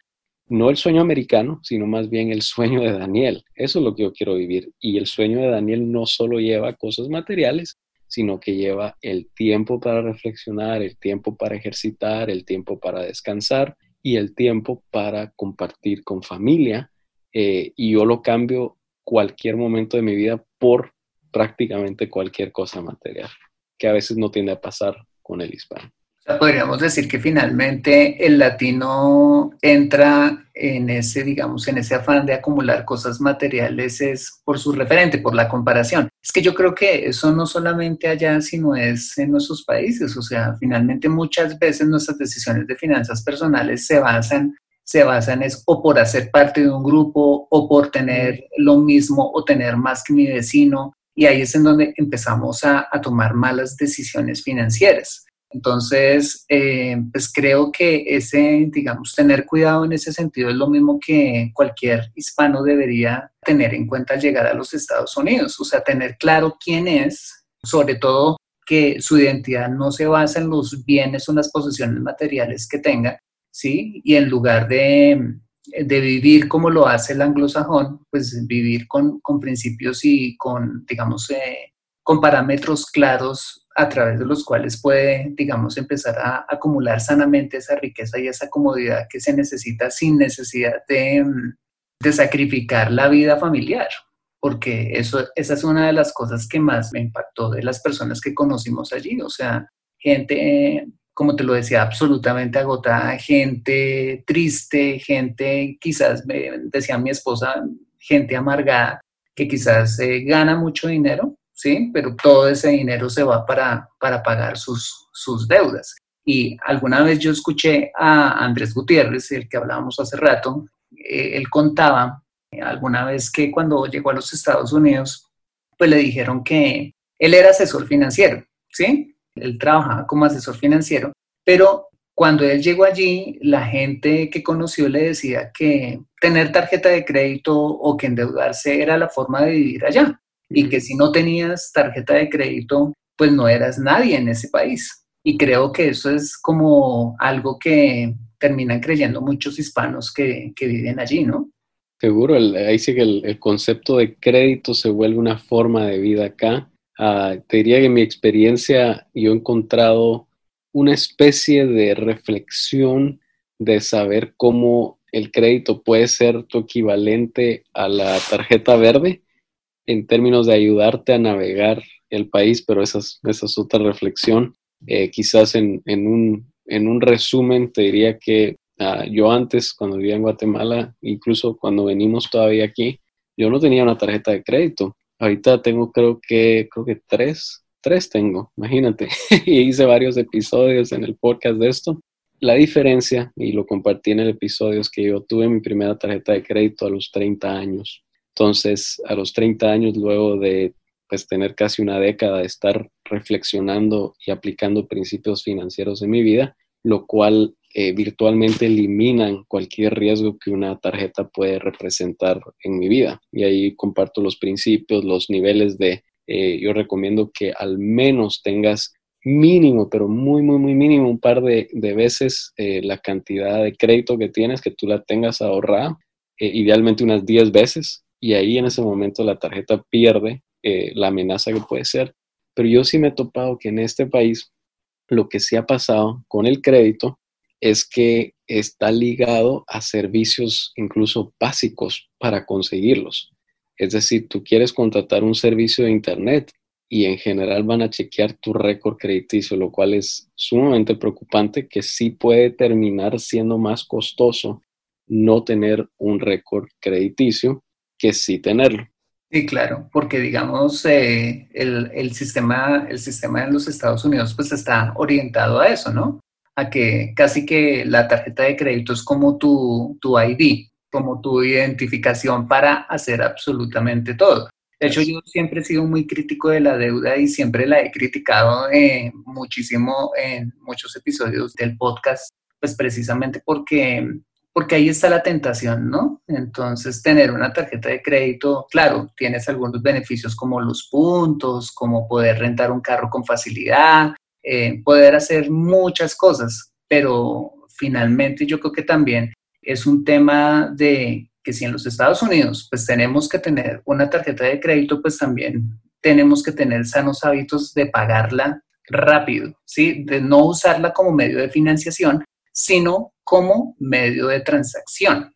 no el sueño americano, sino más bien el sueño de Daniel. Eso es lo que yo quiero vivir. Y el sueño de Daniel no solo lleva cosas materiales, sino que lleva el tiempo para reflexionar, el tiempo para ejercitar, el tiempo para descansar y el tiempo para compartir con familia. Eh, y yo lo cambio cualquier momento de mi vida por prácticamente cualquier cosa material, que a veces no tiende a pasar con el hispano podríamos decir que finalmente el latino entra en ese, digamos, en ese afán de acumular cosas materiales es por su referente, por la comparación. Es que yo creo que eso no solamente allá, sino es en nuestros países. O sea, finalmente muchas veces nuestras decisiones de finanzas personales se basan se basan es o por hacer parte de un grupo o por tener lo mismo o tener más que mi vecino y ahí es en donde empezamos a, a tomar malas decisiones financieras. Entonces, eh, pues creo que ese, digamos, tener cuidado en ese sentido es lo mismo que cualquier hispano debería tener en cuenta al llegar a los Estados Unidos, o sea, tener claro quién es, sobre todo que su identidad no se basa en los bienes o las posesiones materiales que tenga, ¿sí? Y en lugar de, vivir como lo hace el anglosajón, pues vivir con, principios y con, digamos, eh, con parámetros claros a través de los cuales puede, digamos, empezar a acumular sanamente esa riqueza y esa comodidad que se necesita sin necesidad de, mm, de sacrificar la vida familiar, porque eso, esa es una de las cosas que más me impactó de las personas que conocimos allí, o sea, gente, como te lo decía, absolutamente agotada, gente triste, gente, quizás, me decía mi esposa, gente amargada, que quizás eh, gana mucho dinero, ¿sí? Pero todo ese dinero se va para, para pagar sus, sus deudas. Y alguna vez yo escuché a Andrés Gutiérrez, el que hablábamos hace rato, eh, él contaba alguna vez que cuando llegó a los Estados Unidos, pues le dijeron que él era asesor financiero, ¿sí? Él trabajaba como asesor financiero, pero cuando él llegó allí, la gente que conoció le decía que tener tarjeta de crédito o que endeudarse era la forma de vivir allá y que si no tenías tarjeta de crédito, pues no eras nadie en ese país. Y creo que eso es como algo que terminan creyendo muchos hispanos que, viven allí, ¿no? Seguro, ahí sí que el, concepto de crédito se vuelve una forma de vida acá. Ah, te diría que en mi experiencia yo he encontrado una especie de reflexión de saber cómo el crédito puede ser tu equivalente a la tarjeta verde en términos de ayudarte a navegar el país, pero esa es, otra reflexión. Eh, quizás en, un, en, un, resumen te diría que ah, yo antes, cuando vivía en Guatemala, incluso cuando venimos todavía aquí, yo no tenía una tarjeta de crédito. Ahorita tengo creo que, creo que tres, tres tengo, imagínate. y hice varios episodios en el podcast de esto. La diferencia, y lo compartí en el episodio, es que yo tuve mi primera tarjeta de crédito a los 30 años. Entonces, a los 30 años, luego de pues, tener casi una década de estar reflexionando y aplicando principios financieros en mi vida, lo cual eh, virtualmente eliminan cualquier riesgo que una tarjeta puede representar en mi vida. Y ahí comparto los principios, los niveles de, eh, yo recomiendo que al menos tengas mínimo, pero muy, muy, muy mínimo, un par de, veces eh, la cantidad de crédito que tienes, que tú la tengas ahorrada, idealmente unas 10 veces, y ahí en ese momento la tarjeta pierde eh, la amenaza que puede ser. Pero yo sí me he topado que en este país lo que sí ha pasado con el crédito es que está ligado a servicios incluso básicos para conseguirlos. Es decir, tú quieres contratar un servicio de Internet y en general van a chequear tu récord crediticio, lo cual es sumamente preocupante que sí puede terminar siendo más costoso no tener un récord crediticio que sí tenerlo. Sí, claro, porque digamos, eh, el, sistema, el sistema en los Estados Unidos pues está orientado a eso, ¿no? A que casi que la tarjeta de crédito es como tu, tu ID, como tu identificación para hacer absolutamente todo. De hecho, yo siempre he sido muy crítico de la deuda y siempre la he criticado eh, muchísimo en muchos episodios del podcast, pues precisamente porque porque ahí está la tentación, ¿no? Entonces, tener una tarjeta de crédito, claro, tienes algunos beneficios como los puntos, como poder rentar un carro con facilidad, eh, poder hacer muchas cosas, pero finalmente yo creo que también es un tema de que si en los Estados Unidos pues tenemos que tener una tarjeta de crédito, pues también tenemos que tener sanos hábitos de pagarla rápido, ¿sí? De no usarla como medio de financiación, sino como medio de transacción.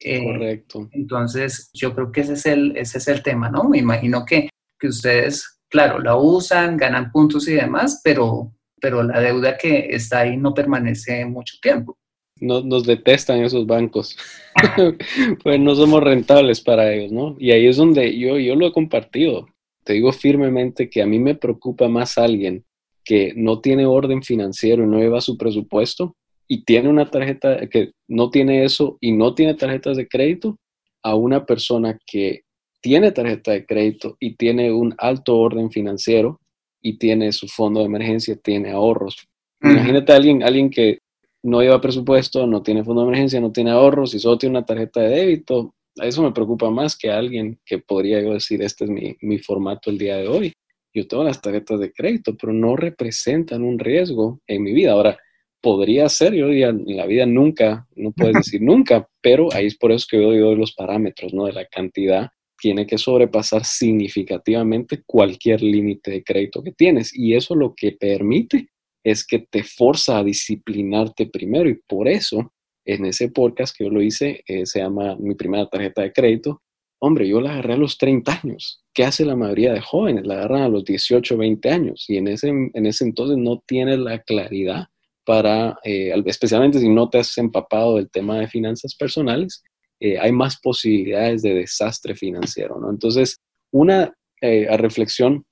Eh, Correcto. Entonces, yo creo que ese es el, ese es el tema, ¿no? Me imagino que, que ustedes, claro, la usan, ganan puntos y demás, pero, pero la deuda que está ahí no permanece mucho tiempo. No, nos detestan esos bancos, pues no somos rentables para ellos, ¿no? Y ahí es donde yo, yo lo he compartido. Te digo firmemente que a mí me preocupa más alguien que no tiene orden financiero y no lleva su presupuesto y tiene una tarjeta que no tiene eso y no tiene tarjetas de crédito a una persona que tiene tarjeta de crédito y tiene un alto orden financiero y tiene su fondo de emergencia, tiene ahorros. Imagínate a alguien, alguien que no lleva presupuesto, no tiene fondo de emergencia, no tiene ahorros y solo tiene una tarjeta de débito. Eso me preocupa más que alguien que podría yo decir, este es mi, mi formato el día de hoy. Yo tengo las tarjetas de crédito, pero no representan un riesgo en mi vida. Ahora, podría ser, yo diría, en la vida nunca, no puedes decir nunca, pero ahí es por eso que yo doy los parámetros, ¿no? De la cantidad tiene que sobrepasar significativamente cualquier límite de crédito que tienes y eso lo que permite es que te forza a disciplinarte primero y por eso en ese podcast que yo lo hice, eh, se llama Mi primera tarjeta de crédito, hombre, yo la agarré a los 30 años. ¿Qué hace la mayoría de jóvenes? La agarran a los 18, 20 años y en ese, en ese entonces no tienes la claridad para, eh, especialmente si no te has empapado del tema de finanzas personales, eh, hay más posibilidades de desastre financiero, ¿no? Entonces, una eh, reflexión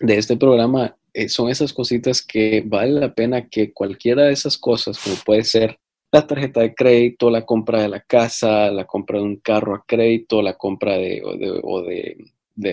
de este programa son esas cositas que vale la pena que cualquiera de esas cosas, como puede ser la tarjeta de crédito, la compra de la casa, la compra de un carro a crédito, la compra de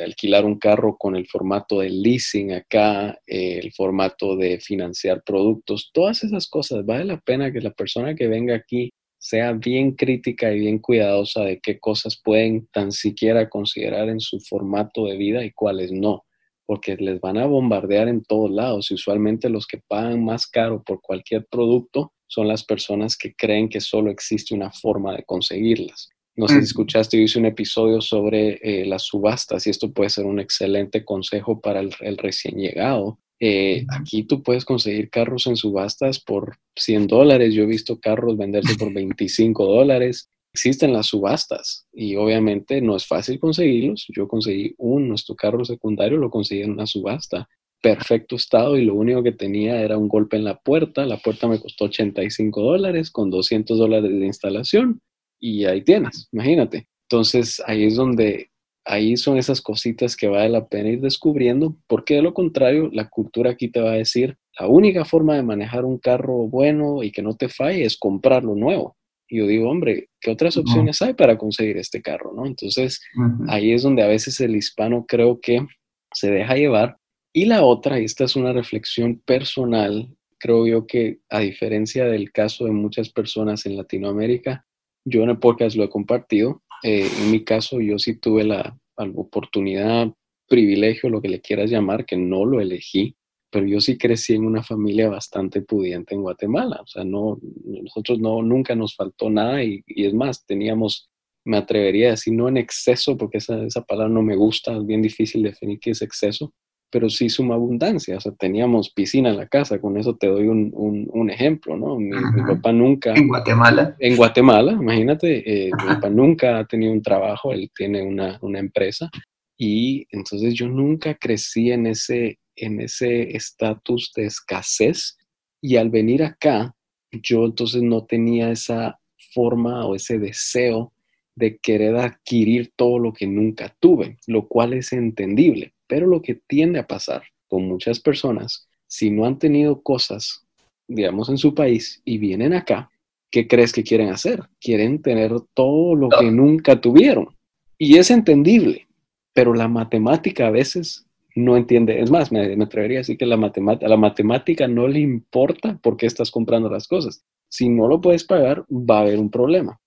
alquilar un carro con el formato de leasing acá, el formato de financiar productos, todas esas cosas, vale la pena que la persona que venga aquí sea bien crítica y bien cuidadosa de qué cosas pueden tan siquiera considerar en su formato de vida y cuáles no, porque les van a bombardear en todos lados y usualmente los que pagan más caro por cualquier producto son las personas que creen que solo existe una forma de conseguirlas. No sé si escuchaste, yo hice un episodio sobre eh, las subastas y esto puede ser un excelente consejo para el, recién llegado. Eh, aquí tú puedes conseguir carros en subastas por 100 dólares. Yo he visto carros venderse por 25 dólares. Existen las subastas y obviamente no es fácil conseguirlos. Yo conseguí un, nuestro carro secundario lo conseguí en una subasta. Perfecto estado y lo único que tenía era un golpe en la puerta. La puerta me costó 85 dólares con 200 dólares de instalación y ahí tienes, imagínate. Entonces ahí es donde, ahí son esas cositas que vale la pena ir descubriendo, porque de lo contrario, la cultura aquí te va a decir, la única forma de manejar un carro bueno y que no te falle es comprarlo nuevo. Y yo digo, hombre, ¿qué otras opciones hay para conseguir este carro? ¿no? Entonces, ahí es donde a veces el hispano creo que se deja llevar. Y la otra, y esta es una reflexión personal, creo yo que a diferencia del caso de muchas personas en Latinoamérica, yo en el podcast lo he compartido. Eh, en mi caso, yo sí tuve la, oportunidad, privilegio, lo que le quieras llamar, que no lo elegí, pero yo sí crecí en una familia bastante pudiente en Guatemala. O sea, no, nosotros no, nunca nos faltó nada y, y es más, teníamos, me atrevería a decir, no en exceso, porque esa, esa palabra no me gusta, es bien difícil definir qué es exceso, pero sí suma abundancia. O sea, teníamos piscina en la casa, con eso te doy un, un, ejemplo, ¿no? Mi, papá nunca... En Guatemala. En Guatemala, imagínate, eh, mi papá nunca ha tenido un trabajo, él tiene una, una, empresa y entonces yo nunca crecí en ese en ese estatus de escasez y al venir acá, yo entonces no tenía esa forma o ese deseo de querer adquirir todo lo que nunca tuve, lo cual es entendible pero lo que tiende a pasar con muchas personas, si no han tenido cosas, digamos, en su país y vienen acá, ¿qué crees que quieren hacer? Quieren tener todo lo que nunca tuvieron. Y es entendible, pero la matemática a veces no entiende. Es más, me, atrevería a decir que la matemática, a la matemática no le importa por qué estás comprando las cosas. Si no lo puedes pagar, va a haber un problema.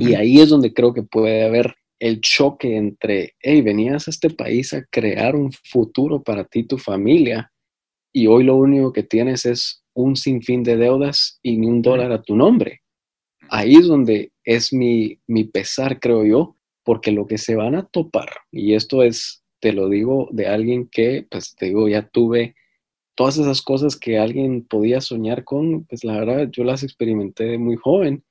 Y ahí es donde creo que puede haber el choque entre, hey, venías a este país a crear un futuro para ti y tu familia y hoy lo único que tienes es un sinfín de deudas y ni un dólar a tu nombre. Ahí es donde es mi, mi pesar, creo yo, porque lo que se van a topar, y esto es, te lo digo de alguien que, pues te digo, ya tuve todas esas cosas que alguien podía soñar con, pues la verdad yo las experimenté muy joven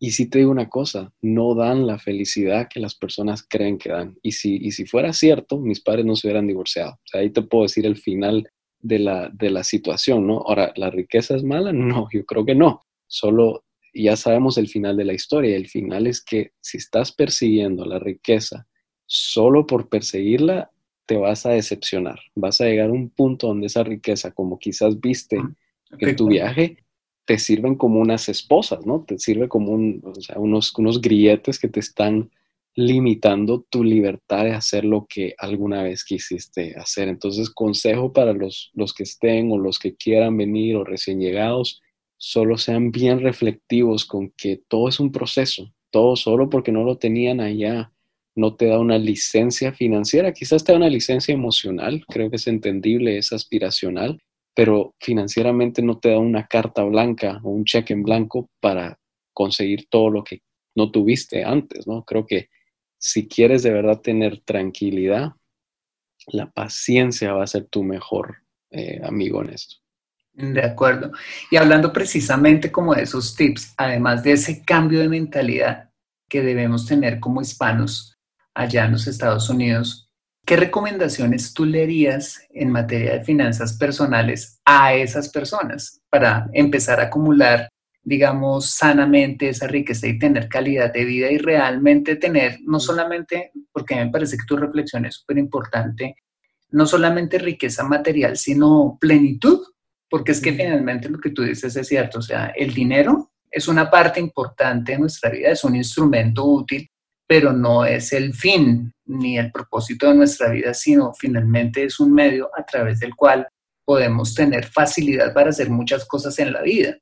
y si te digo una cosa, no dan la felicidad que las personas creen que dan. Y si, y si fuera cierto, mis padres no se hubieran divorciado. O sea, ahí te puedo decir el final de la, de la situación, ¿no? Ahora, ¿la riqueza es mala? No, yo creo que no. Solo ya sabemos el final de la historia. El final es que si estás persiguiendo la riqueza solo por perseguirla, te vas a decepcionar. Vas a llegar a un punto donde esa riqueza, como quizás viste en tu viaje, te sirven como unas esposas, ¿no? Te sirve como unos, unos grilletes que te están limitando tu libertad de hacer lo que alguna vez quisiste hacer. Entonces, consejo para los, los que estén o los que quieran venir o recién llegados, solo sean bien reflectivos con que todo es un proceso, todo solo porque no lo tenían allá no te da una licencia financiera, quizás te da una licencia emocional, creo que es entendible, es aspiracional, pero financieramente no te da una carta blanca o un cheque en blanco para conseguir todo lo que no tuviste antes, ¿no? Creo que si quieres de verdad tener tranquilidad, la paciencia va a ser tu mejor eh, amigo en esto. De acuerdo. Y hablando precisamente como de esos tips, además de ese cambio de mentalidad que debemos tener como hispanos allá en los Estados Unidos, ¿Qué recomendaciones tú le harías en materia de finanzas personales a esas personas para empezar a acumular, digamos, sanamente esa riqueza y tener calidad de vida y realmente tener, no solamente, porque me parece que tu reflexión es súper importante, no solamente riqueza material, sino plenitud, porque es que finalmente lo que tú dices es cierto, o sea, el dinero es una parte importante de nuestra vida, es un instrumento útil, pero no es el fin ni el propósito de nuestra vida, sino finalmente es un medio a través del cual podemos tener facilidad para hacer muchas cosas en la vida.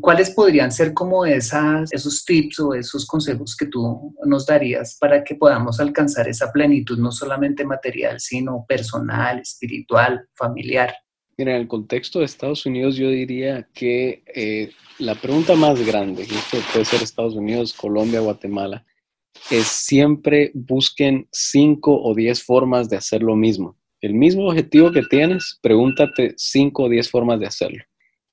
¿Cuáles podrían ser como esas, esos tips o esos consejos que tú nos darías para que podamos alcanzar esa plenitud, no solamente material, sino personal, espiritual, familiar? Mira, en el contexto de Estados Unidos yo diría que eh, la pregunta más grande, y esto puede ser Estados Unidos, Colombia, Guatemala, es siempre busquen cinco o diez formas de hacer lo mismo. El mismo objetivo que tienes, pregúntate cinco o diez formas de hacerlo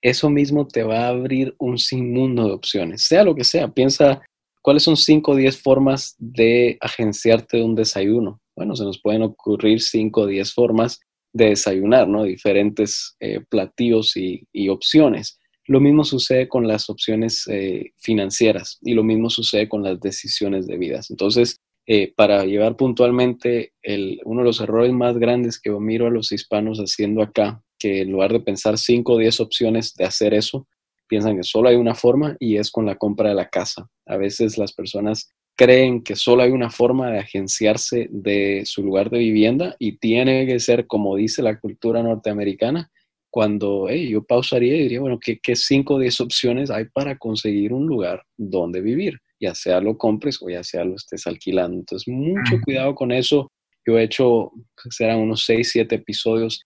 eso mismo te va a abrir un sinnúmero de opciones, sea lo que sea. Piensa cuáles son 5 o 10 formas de agenciarte un desayuno. Bueno, se nos pueden ocurrir 5 o 10 formas de desayunar, ¿no? Diferentes eh, platillos y, opciones. Lo mismo sucede con las opciones eh, financieras y lo mismo sucede con las decisiones de vidas. Entonces, eh, para llevar puntualmente uno de los errores más grandes que miro a los hispanos haciendo acá que en lugar de pensar 5 o 10 opciones de hacer eso, piensan que solo hay una forma y es con la compra de la casa. A veces las personas creen que solo hay una forma de agenciarse de su lugar de vivienda y tiene que ser como dice la cultura norteamericana, cuando yo pausaría y diría, bueno, ¿qué, ¿qué 5 o 10 opciones hay para conseguir un lugar donde vivir? Ya sea lo compres o ya sea lo estés alquilando. Entonces, mucho cuidado con eso. Yo he hecho, serán unos 6, 7 episodios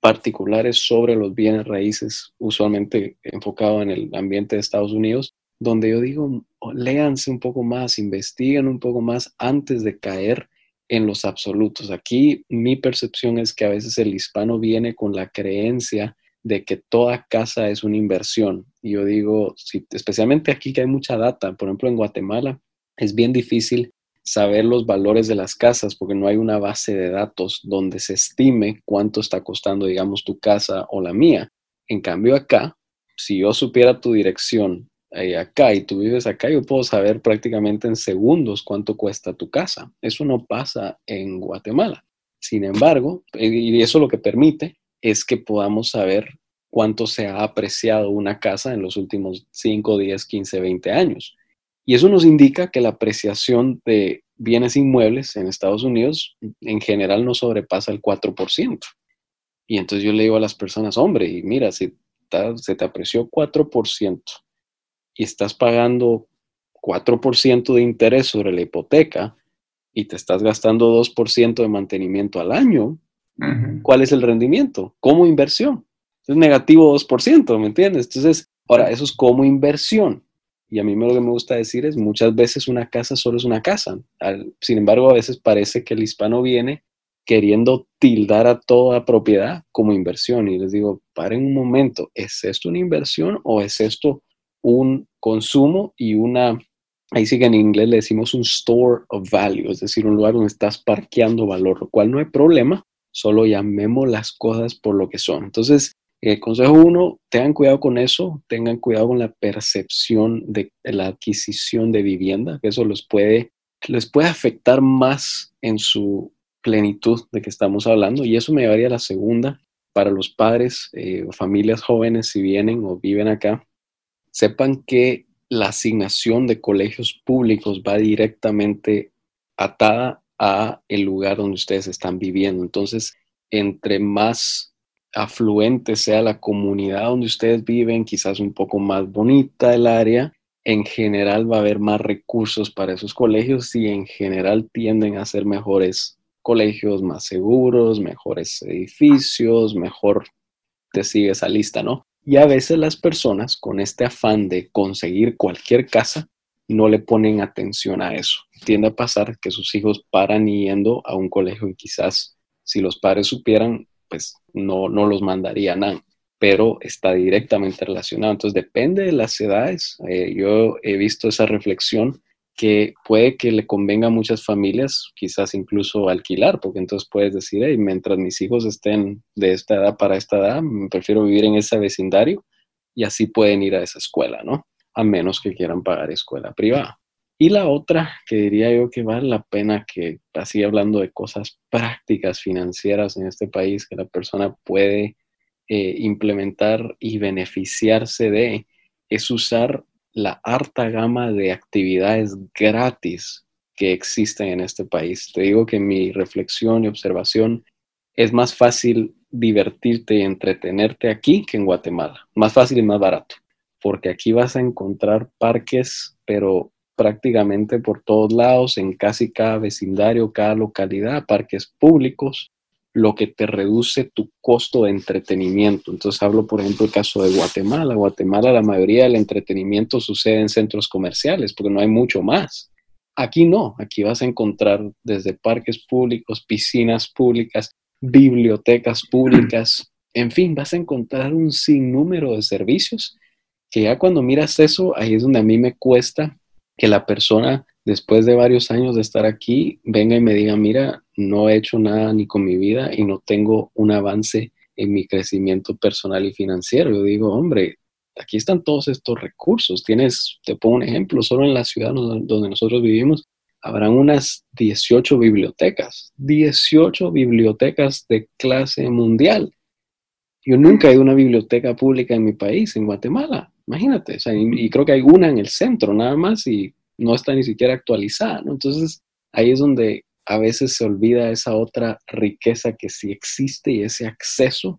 particulares sobre los bienes raíces, usualmente enfocado en el ambiente de Estados Unidos, donde yo digo, léanse un poco más, investiguen un poco más antes de caer en los absolutos. Aquí mi percepción es que a veces el hispano viene con la creencia de que toda casa es una inversión. Y yo digo, especialmente aquí que hay mucha data, por ejemplo en Guatemala, es bien difícil saber los valores de las casas porque no hay una base de datos donde se estime cuánto está costando, digamos, tu casa o la mía. En cambio, acá, si yo supiera tu dirección acá y tú vives acá, yo puedo saber prácticamente en segundos cuánto cuesta tu casa. Eso no pasa en Guatemala. Sin embargo, eh, y eso lo que permite es que podamos saber cuánto se ha apreciado una casa en los últimos 5, 10, 15, 20 años. Y eso nos indica que la apreciación de bienes inmuebles en Estados Unidos en general no sobrepasa el 4%. Y entonces yo le digo a las personas, hombre, y mira, si se te apreció 4% y estás pagando 4% de interés sobre la hipoteca y te estás gastando 2% de mantenimiento al año, ¿cuál es el rendimiento? Como inversión. Es negativo 2%, ¿me entiendes? Entonces, ahora, eso es como inversión. Y a mí lo que me gusta decir es, muchas veces una casa solo es una casa. sin embargo, a veces parece que el hispano viene queriendo tildar a toda propiedad como inversión. Y les digo, paren un momento, ¿es esto una inversión o es esto un consumo y una, ahí sí que en inglés le decimos un store of value, es decir, un lugar donde estás parqueando valor, lo cual no hay problema, solo llamemos las cosas por lo que son. Entonces, eh, consejo uno, tengan cuidado con eso, tengan cuidado con la percepción de, la adquisición de vivienda, que eso les puede, les puede afectar más en su plenitud de que estamos hablando. Y eso me llevaría a la segunda, para los padres eh, o familias jóvenes, si vienen o viven acá, sepan que la asignación de colegios públicos va directamente atada a el lugar donde ustedes están viviendo. Entonces, entre más afluente sea la comunidad donde ustedes viven, quizás un poco más bonita el área, en general va a haber más recursos para esos colegios y en general tienden a ser mejores colegios, más seguros, mejores edificios, mejor te sigue esa lista, ¿no? Y a veces las personas con este afán de conseguir cualquier casa no le ponen atención a eso. Tiende a pasar que sus hijos paran yendo a un colegio y quizás si los padres supieran pues no, no los mandaría nada, pero está directamente relacionado. Entonces depende de las edades. Eh, yo he visto esa reflexión que puede que le convenga a muchas familias, quizás incluso alquilar, porque entonces puedes decir, hey, mientras mis hijos estén de esta edad para esta edad, prefiero vivir en ese vecindario y así pueden ir a esa escuela, ¿no? A menos que quieran pagar escuela privada. Y la otra que diría yo que vale la pena que, así hablando de cosas prácticas financieras en este país, que la persona puede eh, implementar y beneficiarse de, es usar la harta gama de actividades gratis que existen en este país. Te digo que mi reflexión y observación es más fácil divertirte y entretenerte aquí que en Guatemala. Más fácil y más barato, porque aquí vas a encontrar parques, pero prácticamente por todos lados, en casi cada vecindario, cada localidad, parques públicos, lo que te reduce tu costo de entretenimiento. Entonces hablo, por ejemplo, el caso de Guatemala. Guatemala, la mayoría del entretenimiento sucede en centros comerciales, porque no hay mucho más. Aquí no, aquí vas a encontrar desde parques públicos, piscinas públicas, bibliotecas públicas, en fin, vas a encontrar un sinnúmero de servicios que ya cuando miras eso, ahí es donde a mí me cuesta que la persona, después de varios años de estar aquí, venga y me diga, mira, no he hecho nada ni con mi vida y no tengo un avance en mi crecimiento personal y financiero. Yo digo, hombre, aquí están todos estos recursos. Tienes, te pongo un ejemplo, solo en la ciudad donde nosotros vivimos, habrán unas 18 bibliotecas, 18 bibliotecas de clase mundial. Yo nunca he ido a una biblioteca pública en mi país, en Guatemala. Imagínate, y, creo que hay una en el centro nada más y no está ni siquiera actualizada, Entonces, ahí es donde a veces se olvida esa otra riqueza que sí existe y ese acceso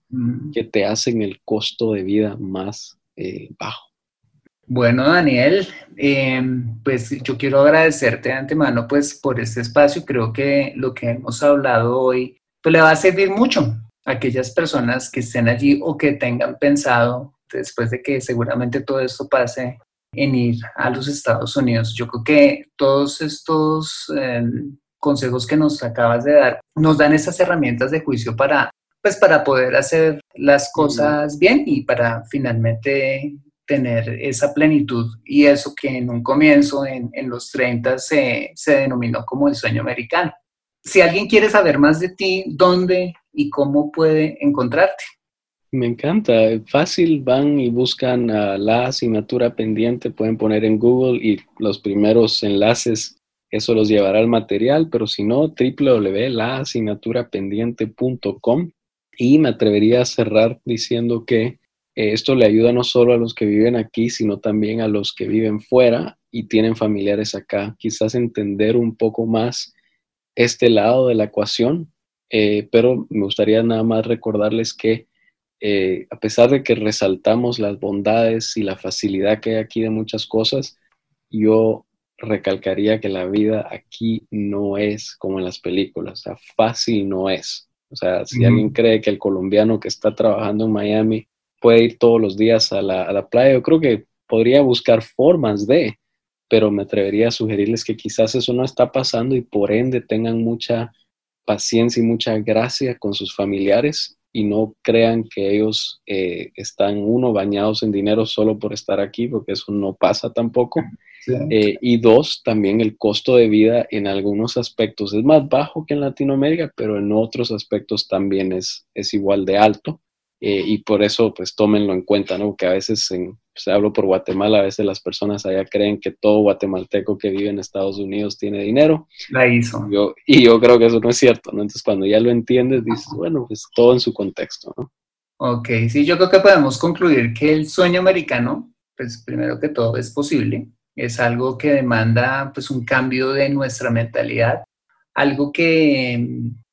que te hacen el costo de vida más eh, bajo. Bueno, Daniel, em, pues yo quiero agradecerte de antemano pues por este espacio. Creo que lo que hemos hablado hoy pues le va a servir mucho a aquellas personas que estén allí o que tengan pensado después de que seguramente todo esto pase en ir a los Estados Unidos. Yo creo que todos estos em, consejos que nos acabas de dar nos dan esas herramientas de juicio para pues para poder hacer las cosas bien y para finalmente tener esa plenitud y eso que en un comienzo, en, los 30, se, se denominó como el sueño americano. Si alguien quiere saber más de ti, ¿dónde y cómo puede encontrarte? Me encanta, fácil, van y buscan la asignatura pendiente, pueden poner en Google y los primeros enlaces, eso los llevará al material, pero si no, www.laasignatura.pendiente.com y me atrevería a cerrar diciendo que eh, esto le ayuda no solo a los que viven aquí, sino también a los que viven fuera y tienen familiares acá. Quizás entender un poco más este lado de la ecuación, eh, pero me gustaría nada más recordarles que eh, a pesar de que resaltamos las bondades y la facilidad que hay aquí de muchas cosas, yo recalcaría que la vida aquí no es como en las películas, o sea, fácil no es. O sea, si alguien cree que el colombiano que está trabajando en Miami puede ir todos los días a la, a la playa. Yo creo que podría buscar formas de, pero me atrevería a sugerirles que quizás eso no está pasando y por ende tengan mucha paciencia y mucha gracia con sus familiares y no crean que ellos eh, están, uno, bañados en dinero solo por estar aquí, porque eso no pasa tampoco. Eh, y dos, también el costo de vida en algunos aspectos es más bajo que en Latinoamérica, pero en otros aspectos también es, es igual de alto. Eh, y por eso, pues tómenlo en cuenta, ¿no? Que a veces, en, pues, hablo por Guatemala, a veces las personas allá creen que todo guatemalteco que vive en Estados Unidos tiene dinero. La hizo. Yo, y yo creo que eso no es cierto, ¿no? Entonces, cuando ya lo entiendes, dices, bueno, pues todo en su contexto, ¿no? Ok, sí, yo creo que podemos concluir que el sueño americano, pues primero que todo es posible, es algo que demanda pues un cambio de nuestra mentalidad, algo que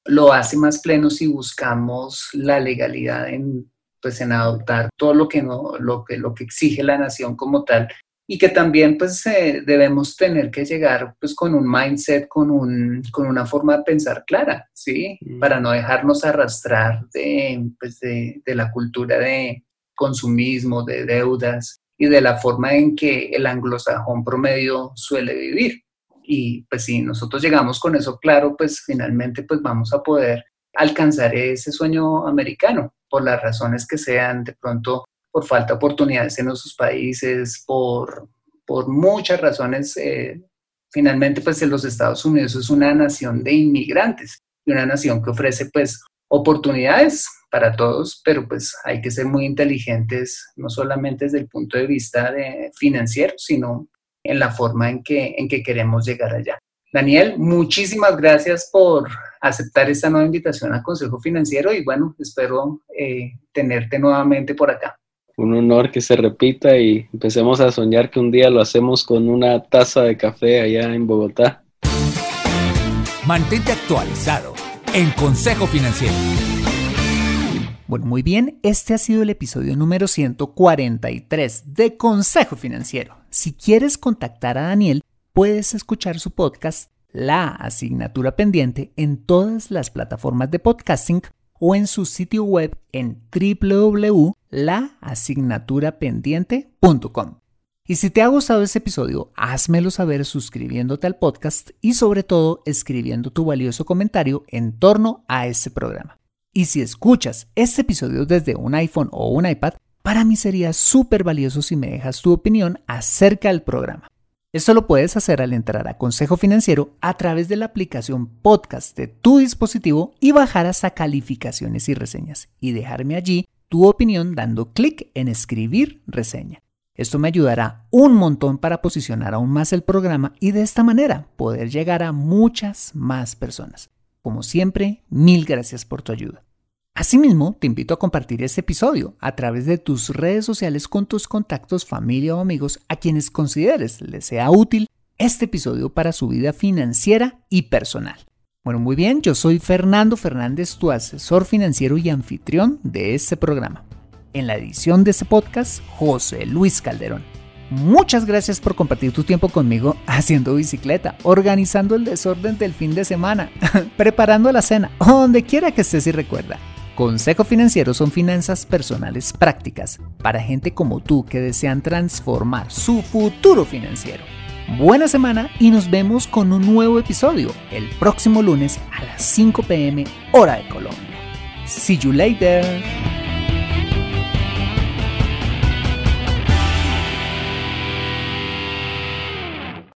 lo hace más pleno si buscamos la legalidad en, pues, en adoptar todo lo que, no, lo, que, lo que exige la nación como tal y que también pues eh, debemos tener que llegar pues con un mindset, con, un, con una forma de pensar clara, ¿sí? Mm. Para no dejarnos arrastrar de, pues, de, de la cultura de consumismo, de deudas y de la forma en que el anglosajón promedio suele vivir y pues si nosotros llegamos con eso claro, pues finalmente pues vamos a poder alcanzar ese sueño americano por las razones que sean, de pronto por falta de oportunidades en nuestros países, por, por muchas razones. Eh, finalmente pues en los Estados Unidos es una nación de inmigrantes y una nación que ofrece pues oportunidades para todos, pero pues hay que ser muy inteligentes, no solamente desde el punto de vista financiero, sino en la forma en que, en que queremos llegar allá. Daniel, muchísimas gracias por aceptar esta nueva invitación al Consejo Financiero y bueno, espero eh, tenerte nuevamente por acá. Un honor que se repita y empecemos a soñar que un día lo hacemos con una taza de café allá en Bogotá. Mantente actualizado en Consejo Financiero. Bueno, muy bien, este ha sido el episodio número 143 de Consejo Financiero. Si quieres contactar a Daniel, puedes escuchar su podcast La Asignatura Pendiente en todas las plataformas de podcasting o en su sitio web en www.laasignatura.pendiente.com. Y si te ha gustado este episodio, házmelo saber suscribiéndote al podcast y sobre todo escribiendo tu valioso comentario en torno a este programa. Y si escuchas este episodio desde un iPhone o un iPad, para mí sería súper valioso si me dejas tu opinión acerca del programa. Esto lo puedes hacer al entrar a Consejo Financiero a través de la aplicación podcast de tu dispositivo y bajar hasta calificaciones y reseñas y dejarme allí tu opinión dando clic en escribir reseña. Esto me ayudará un montón para posicionar aún más el programa y de esta manera poder llegar a muchas más personas. Como siempre, mil gracias por tu ayuda. Asimismo, te invito a compartir este episodio a través de tus redes sociales con tus contactos, familia o amigos a quienes consideres les sea útil este episodio para su vida financiera y personal. Bueno, muy bien, yo soy Fernando Fernández, tu asesor financiero y anfitrión de este programa. En la edición de este podcast, José Luis Calderón. Muchas gracias por compartir tu tiempo conmigo haciendo bicicleta, organizando el desorden del fin de semana, preparando la cena, donde quiera que estés y recuerda. Consejo Financiero son finanzas personales prácticas para gente como tú que desean transformar su futuro financiero. Buena semana y nos vemos con un nuevo episodio el próximo lunes a las 5 pm hora de Colombia. See you later.